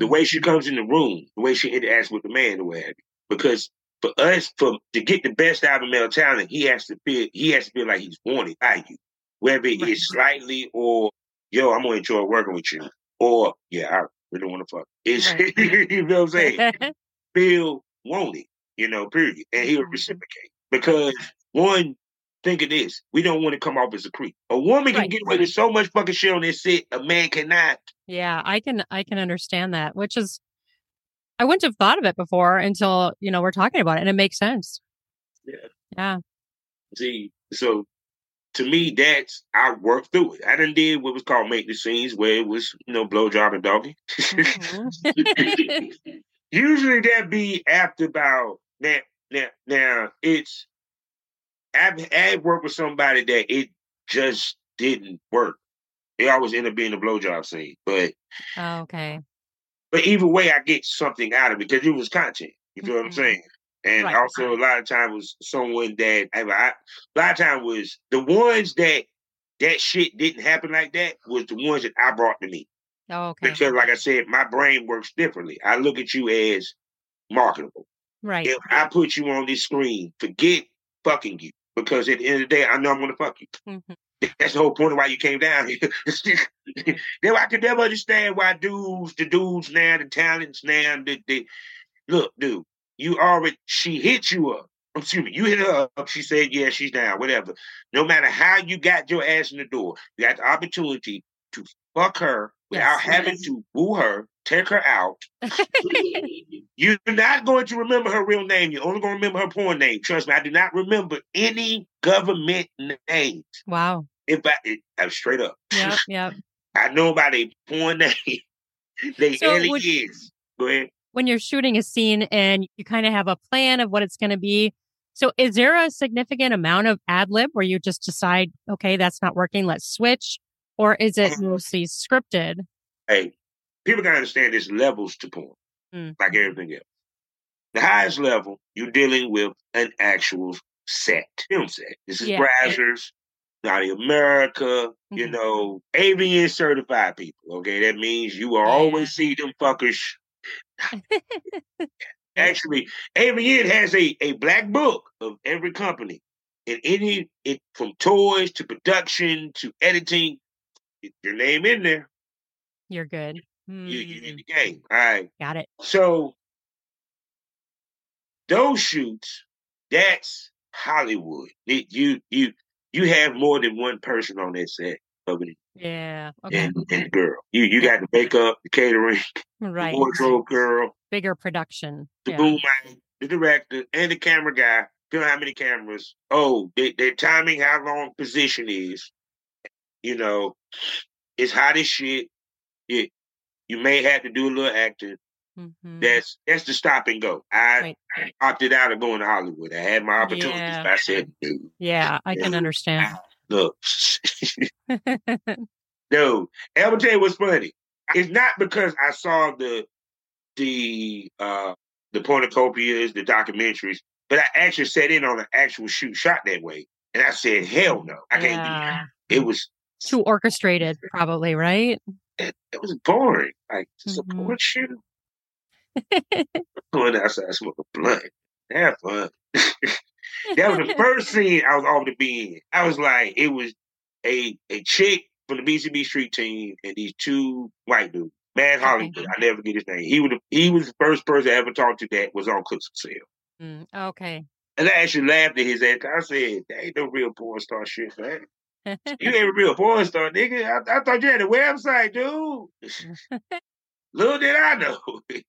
The Mm. way she comes in the room, the way she interacts with the man, the way. Because for us, for to get the best out of male talent, he has to feel he has to feel like he's wanted by you, whether Right. it's slightly or yo, I'm gonna enjoy working with you, or yeah, I really want to fuck. It's Right. you know what I'm saying? Feel wanted, you know, period, and he'll Mhm. reciprocate because one. Think of this: we don't want to come off as a creep. A woman can Right. get away with so much fucking shit on this set. A man cannot. yeah, I can I can understand that, which is I wouldn't have thought of it before until, you know, we're talking about it and it makes sense. Yeah. Yeah. See, so to me, that's I worked through it. I done did what was called make the scenes, where it was you know blowjob and doggy. Mhm. Usually that be after about now. Now, now it's I've I've worked with somebody that it just didn't work. It always ended up being a blowjob scene, but Oh, okay. but either way, I get something out of it because it was content. You feel what I'm Mhm. saying? And Right. also, a lot of time was someone that I, I, a lot of time was the ones that that shit didn't happen like that was the ones that I brought to me Oh, okay. because, like I said, my brain works differently. I look at you as marketable. Right. If I put you on this screen, forget fucking you because at the end of the day, I know I'm gonna fuck you. Mhm. That's the whole point of why you came down here. Now I could never understand why dudes, the dudes now, the talents now, the, the look, dude, you already she hit you up. Excuse me, you hit her up. She said, "Yeah, she's down. Whatever. No matter how you got your ass in the door, you got the opportunity to fuck her without Yes. having to woo her, take her out. You're not going to remember her real name. You're only going to remember her porn name. Trust me, I do not remember any government names. wow. If I, it, I'm straight up. Yep. Yep. I know about a porn name. they So early would- years. Go ahead. when you're shooting a scene and you kind of have a plan of what it's going to be. So is there a significant amount of ad lib where you just decide, okay, that's not working, let's switch? Or is it Uh-huh. mostly scripted? Hey, people gotta understand there's levels to porn, Mm. like everything else. The highest level, you're dealing with an actual set, film set. This is Yeah. Brazzers, Naughty America, you Mhm. know, AVN certified people. Okay, that means you will always see them fuckers. Actually, AVN has a, a black book of every company. And any it from toys to production to editing, your name in there. You're good. You, you in Mm, the game. All right. got it. So those shoots, that's Hollywood. It, you you you have more than one person on that set it Yeah. Okay. and, and girl. You you got the makeup, the catering, right. the wardrobe girl, Bigger production. the Yeah. boom man, the director, and the camera guy. Feel how many cameras. Oh, they, their timing, how long position is. You know, it's hot as shit. It, you may have to do a little acting. Mhm. That's that's the stop and go. I Right. opted out of going to Hollywood. I had my opportunities, Yeah. but I said, dude, Yeah, I can understand. look, dude. I'm gonna tell you what's funny. It's not because I saw the the uh the Pornucopias, the documentaries, but I actually sat in on an actual shoot shot that way. And I said, hell no, I can't do yeah. that. It was Too orchestrated, probably, right? It, it was boring. Like a Mhm. porn shoot. Going outside smoking blunt. Have fun. that was the first scene I was off to be in. I was like, it was a a chick from the BCB Street team and these two white dudes. Man Hollywood. I never get his name. He was he was the first person I ever talked to that was on Clips for Sale. Mm, okay. And I actually laughed at his ass. I said, that ain't no real porn star shit, man. You ain't a real porn star, nigga. I, I thought you had a website, dude. Little did I know.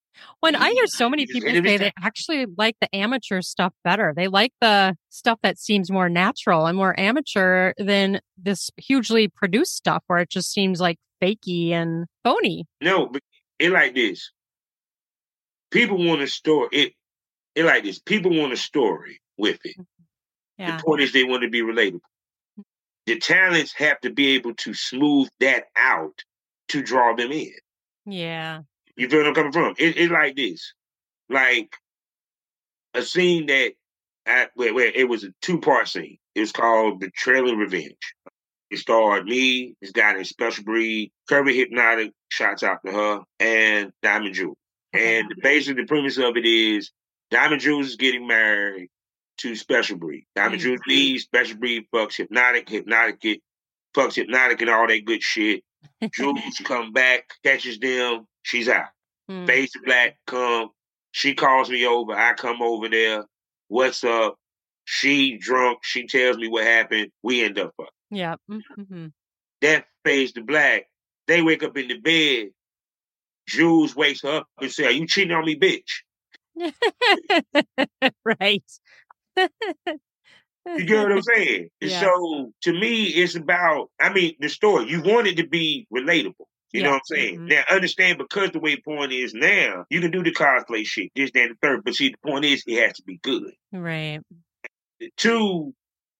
When I hear so many people say they actually like the amateur stuff better. They like the stuff that seems more natural and more amateur than this hugely produced stuff where it just seems like fakey and phony. No, but it like this. People want a story. It it like this. People want a story with it. Mm-hmm. Yeah. The point is they want to be relatable. The talents have to be able to smooth that out to draw them in. Yeah. You feel where I'm coming from? It, it's like this. Like a scene that I, where, where it was a two part scene. It was called Betrayal and Revenge. It starred me, this guy named Special Breed, Kirby Hypnotic, shouts out to her, and Diamond Jewel. And basically the premise of it is Diamond Jules is getting married to Special Breed. Diamond Mhm. Jules leaves, Special Breed fucks Hypnotic, Hypnotic get fucks Hypnotic and all that good shit. Jules come back, catches them, she's out. Hmm. Face black come. She calls me over. I come over there. What's up? She drunk. She tells me what happened. We end up fucking. Yeah. Mm-hmm. That fades the black. They wake up in the bed. Jules wakes her up and say, Are you cheating on me, bitch? right. You get what I'm saying? Yeah. So to me, it's about, I mean, the story. You want it to be relatable. You know what I'm saying? Mhm. Now, understand because the way porn is now, you can do the cosplay shit, this, that, and the third. But see, the point is, it has to be good. Right. Two,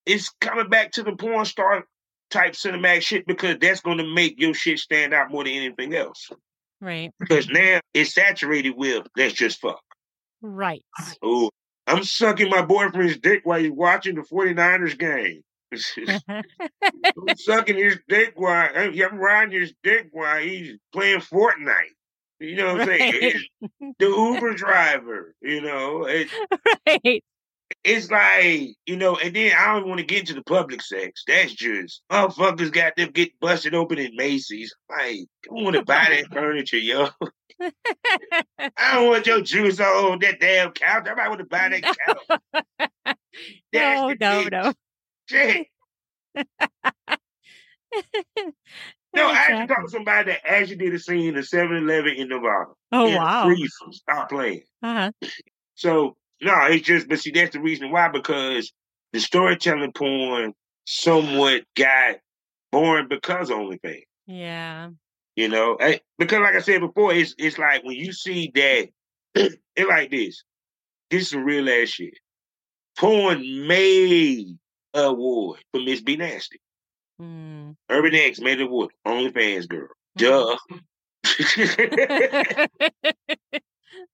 it's coming back to the porn star type cinematic shit because that's going to make your shit stand out more than anything else. Right. Because now it's saturated with let's just fuck. Right. Oh, I'm sucking my boyfriend's dick while he's watching the 49ers game. I'm sucking his dick while I'm riding his dick while he's playing Fortnite. You know what I'm saying? It's the Uber driver, you know. It, right. It's like, you know, and then I don't want to get into the public sex. That's just motherfuckers got them get busted open in Macy's. Like, I want to buy that furniture, yo. I don't want your juice on that damn couch. I might want to buy that couch. No, no, no. Shit. No, I actually talked to somebody that actually did a scene in 7 Eleven in Nevada. Oh, In wow. Stop playing. Uh-huh. So, no, it's just, but see, that's the reason why, because the storytelling porn somewhat got boring because of OnlyFans. Yeah. You know, Eh, because like I said before, it's it's like when you see that, it like this. This is some real ass shit. Porn made a award for Miss B Nasty. Mm. Urban X made an award. OnlyFans girl. Duh.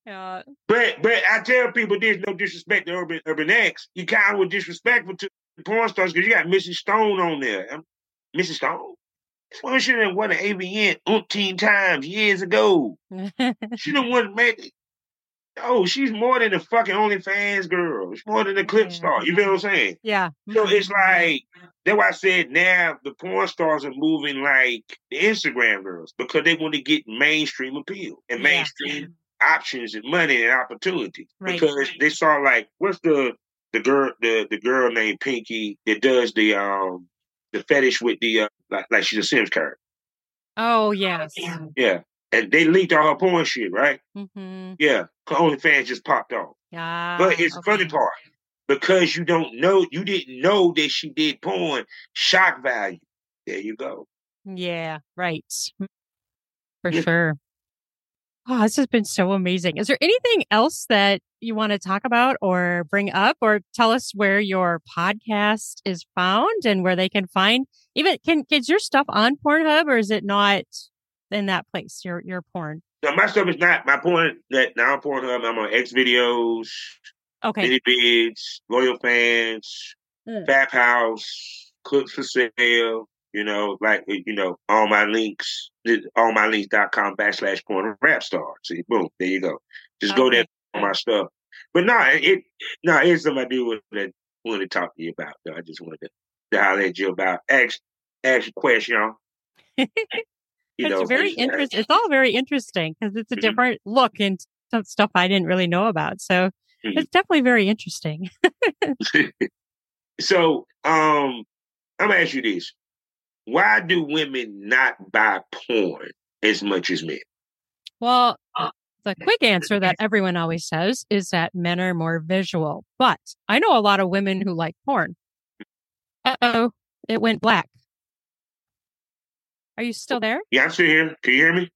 yeah. but but I tell people there's no disrespect to Urban Urban X. You kind of were disrespectful to the porn stars because you got Mrs. Stone on there. Um, Mrs. Stone. This woman should have won an AVN umpteen times years ago. She done won made. Oh, she's more than a fucking OnlyFans girl. She's more than a clip Yeah. star. You feel what I'm saying? yeah. So it's like that's why I said now the porn stars are moving like the Instagram girls because they want to get mainstream appeal and mainstream options and money and opportunity. Right. Because they saw like what's the the girl the the girl named Pinky that does the um the fetish with the uh, like like she's a Sims character. Oh, yes. Yeah. And they leaked all her porn shit, right? Mm-hmm. Yeah. OnlyFans just popped off. Yeah. But it's the funny part because you don't know, you didn't know that she did porn. Shock value. There you go. Yeah, right. For Yeah. sure. Oh, this has been so amazing. Is there anything else that you want to talk about or bring up or tell us where your podcast is found and where they can find even can is your stuff on Pornhub or is it not in that place? Your your porn. No, my stuff is not my porn. That now I'm Pornhub. I'm on XVideos, Okay. ManyVids, Loyal Fans, Mm. Fap House, Clips for Sale. You know, like you know, all my links, all my links.com backslash porn rap star. See, boom, there you go. Just go there Okay. on my stuff. But no, it no, it's something I do with that wanted to talk to you about. Though. I just wanted to, to holler at you about ask ask a question. You it's know, very interesting. It's all very interesting because it's a Mhm. different look and some stuff I didn't really know about. So Mhm. it's definitely very interesting. so um I'm gonna ask you this. Why do women not buy porn as much as men? Well, the quick answer that everyone always says is that men are more visual. But I know a lot of women who like porn. Uh oh, it went black. Are you still there? Yeah, I'm still here. Can you hear me?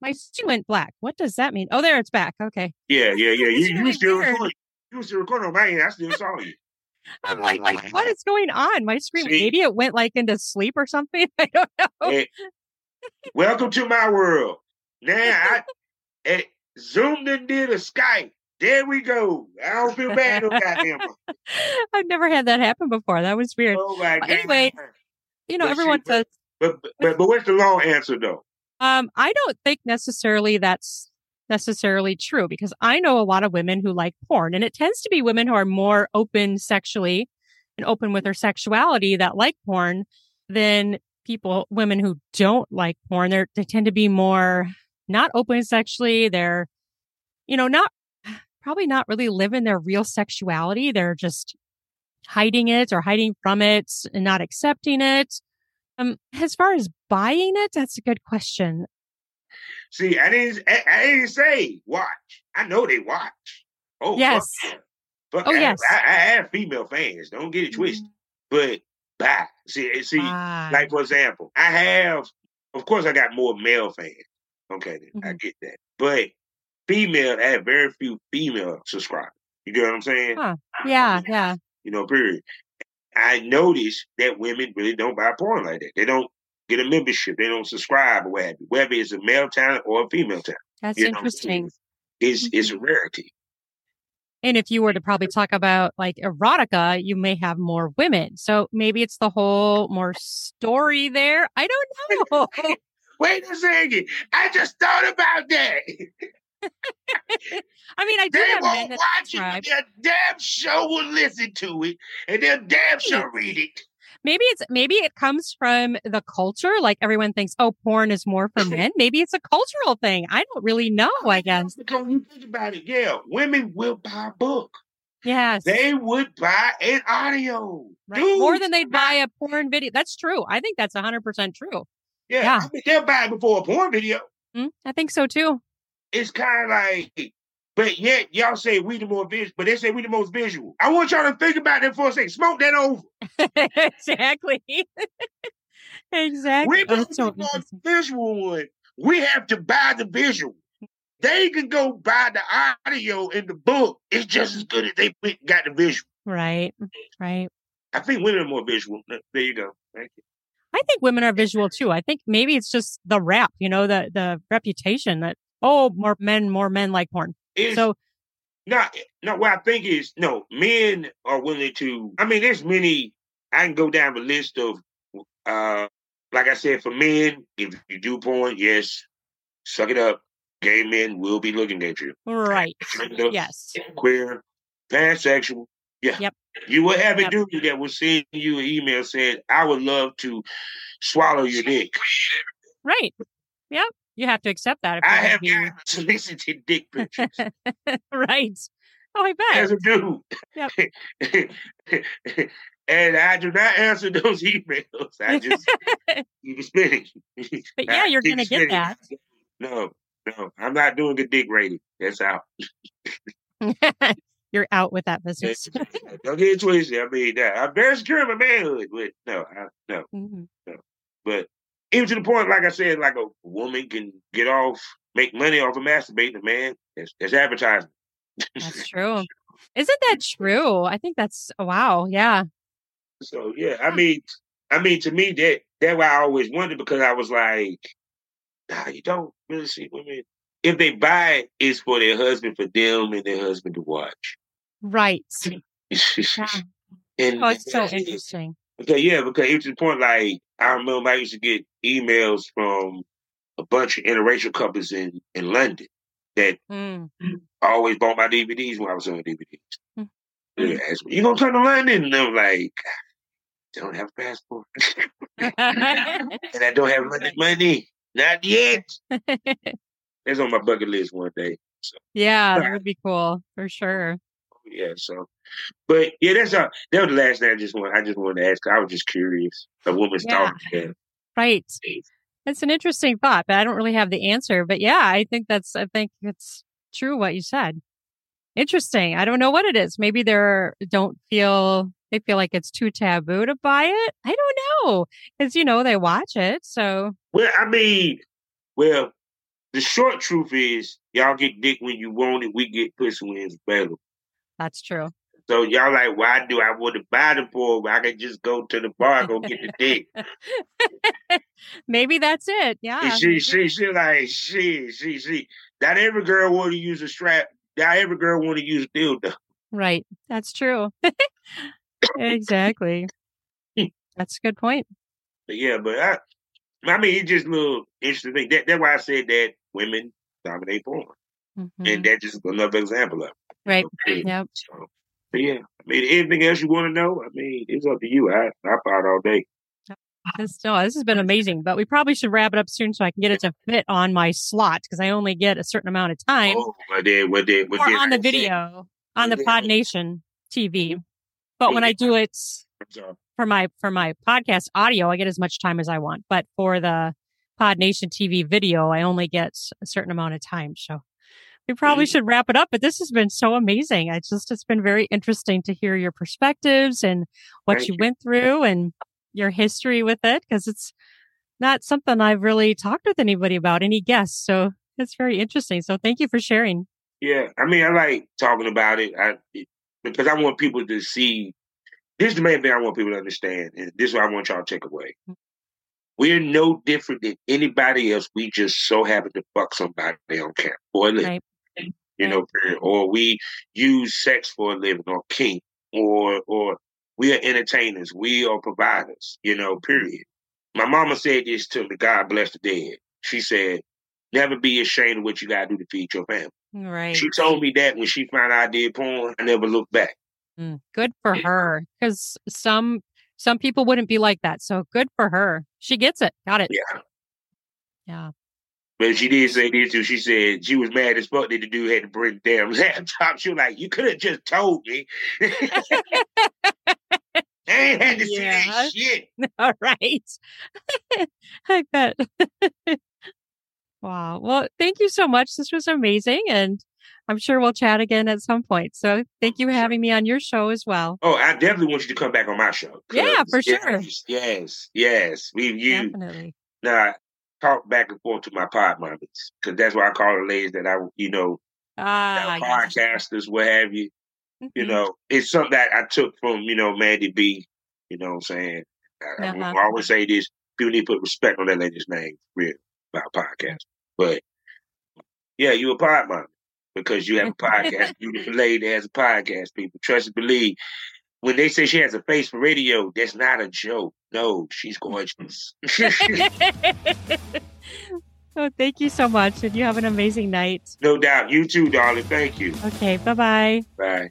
My screen went black. What does that mean? Oh, there it's back. Okay. Yeah, yeah, yeah. You, you was still recording. You was still recording on my end. I still saw you. I'm like, like, what is going on? My screen, See? maybe it went like into sleep or something. I don't know. Hey, welcome to my world. Now I eh, zoomed and did a Skype. There we go. I don't feel bad no goddamn. I've never had that happen before. That was weird. Oh my god. anyway, You know, But everyone but- says, But, but but what's the long answer though? um, I don't think necessarily that's necessarily true because I know a lot of women who like porn and it tends to be women who are more open sexually and open with their sexuality that like porn than people, women who don't like porn. They're, they tend to be more not open sexually. They're, you know, not probably not really living their real sexuality. They're just hiding it or hiding from it and not accepting it. Um, as far as buying it, that's a good question. See, I didn't I, I didn't say watch. I know they watch. Oh Yes. yeah. Fuck Oh, I, yes. I, I have female fans. Don't get it twisted. But bye. See, see, Ah, like for example, I have, of course, I got more male fans. Okay, then, I get that. But female, I have very few female subscribers. You get what I'm saying? Huh. yeah, yeah. You know, period. I noticed that women really don't buy porn like that. They don't get a membership. They don't subscribe or what have you. Whether it's a male talent or a female talent, That's You know what I'm saying? interesting. it's it's a Mhm. rarity. And if you were to probably talk about like erotica, you may have more women. So maybe it's the whole more story there. I don't know. Wait a second. I just thought about that. I mean, I do They have men won't that watch it, their damn show will listen to it, and their damn show read it. Maybe it's maybe it comes from the culture. Like everyone thinks, oh, porn is more for men. Maybe it's a cultural thing. I don't really know. I guess. Because you think about it, yeah, women will buy a book. Yes. They would buy an audio. Right. Dude, More than they'd buy a porn video. That's true. I think that's 100% true. Yeah, yeah. I mean, they'll buy it before a porn video. Mm, I think so too. It's kind of like, but yet y'all say we the more visual, but they say we the most visual. I want y'all to think about that for a second. Smoke that over. exactly. exactly. We Oh, so the visual one. We have to buy the visual. They can go buy the audio in the book. It's just as good as they got the visual. Right. Right. I think women are more visual. There you go. Thank you. I think women are visual too. I think maybe it's just the rap, you know, the the reputation that oh, more men, more men like porn. It's So not no what I think is no, men are willing to I mean there's many I can go down the list of uh like I said, for men, if you do porn, yes, suck it up. Gay men will be looking at you. right. Yes. queer, pansexual. Yeah. Yep. You will have a dude that will send you an email saying, I would love to swallow your dick. Right. Yep. You have to accept that. If I have gotten solicited dick pictures right. Oh, I bet. as a dude. and I do not answer those emails. I just keep spinning. But yeah, you're gonna get that. No, no, I'm not doing the dick rating. That's out. you're out with that business. Don't get it twisted. I mean, I'm very secure in my manhood, but no, I, no. Mhm. But even to the point, like I said, like a woman can get off, make money off of masturbating, man. It's, advertising. That's true. Isn't that true? I think that's wow. Yeah. So yeah, I mean, I mean, to me, that that why I always wondered because I was like, nah, you don't really see women. If they buy it, it's for their husband, for them and their husband to watch. Right. Yeah. and Oh, it's so interesting. Okay, yeah, because it's to the point like I remember I used to get emails from a bunch of interracial couples in in London that Mm. always bought my DVDs when I was on DVDs. Mm. They asked me, "You gonna come to London?" And I'm like, "I don't have a passport, and I don't have London money, not yet." That's on my bucket list one day. yeah, that would be cool for sure. Yeah, so, but yeah, that's all. That was the last thing I just want. I just wanted to ask. I was just curious. A woman's Yeah. thought. Yeah. Right. It's an interesting thought, but I don't really have the answer. But yeah, I think that's, I think it's true what you said. Interesting. I don't know what it is. Maybe they're don't feel, they feel like it's too taboo to buy it. I don't know. Cause you know, they watch it. So, Well, I mean, well, the short truth is y'all get dick when you want it. We get pussy when it's better. that's true. So y'all like, why do I want to buy the porn? I can just go to the bar and go get the dick. Maybe that's it. Yeah. And she, she, she, like, she, she, she. Not every girl want to use a strap. Not every girl want to use a dildo. Right. That's true. exactly. That's a good point. But yeah, but I, I mean, it's just a little interesting thing. That, that's why I said that women dominate porn, Mhm. and that's just another example of it. Right. Okay. Yep. So, but yeah, I mean, anything else you want to know? I mean, it's up to you. I I pot all day. This, no, this has been amazing, but we probably should wrap it up soon so I can get it to fit on my slot because I only get a certain amount of time Oh, what did what did what or did on the video on the Pod Nation TV. But when I do it for my for my podcast audio, I get as much time as I want. But for the Pod Nation TV video, I only get a certain amount of time. So we probably Mhm. should wrap it up. But this has been so amazing. I just it's been very interesting to hear your perspectives and what Thank you you. went through and your history with it because it's not something I've really talked with anybody about, any guests. So it's very interesting. So thank you for sharing. Yeah, I mean, I like talking about it. I because I want people to see. This is the main thing I want people to understand, and this is what I want y'all to take away. We're no different than anybody else. We just so happen to fuck somebody on camera for a living, Right. You know, period. or we use sex for a living, or kink, or or we are entertainers. We are providers, you know, period. My mama said this to me. God bless the dead. She said, "Never be ashamed of what you got to do to feed your family." Right. She told me that when she found out I did porn, I never looked back. Mm, good for her because some some people wouldn't be like that so good for her she gets it got it Yeah. yeah But she did say this too. She said she was mad as fuck that the dude had to bring the damn laptop. She was like, You could have just told me. I ain't had to see that shit. all right i bet wow well thank you so much this was amazing and i'm sure we'll chat again at some point so thank you for having me on your show as well Oh, I definitely want you to come back on my show. Yeah, for sure. Yes, yes, yes. We you definitely now talk back and forth to my pod mommies. Cause that's why I call the ladies that I you know, yes. podcasters, what have you. You Mhm. know, it's something that I took from, you know, Mandy B. You know what I'm saying? I, Uh-huh. I always say this people need to put respect on that lady's name, real, about podcast. But yeah, you a pod mom because you have a podcast. Lady that has a podcast, people. Trust and believe. When they say she has a face for radio, that's not a joke. No, she's mm-hmm. gorgeous. oh thank you so much and you have an amazing night no doubt. You too, darling. Thank you. okay bye-bye Bye.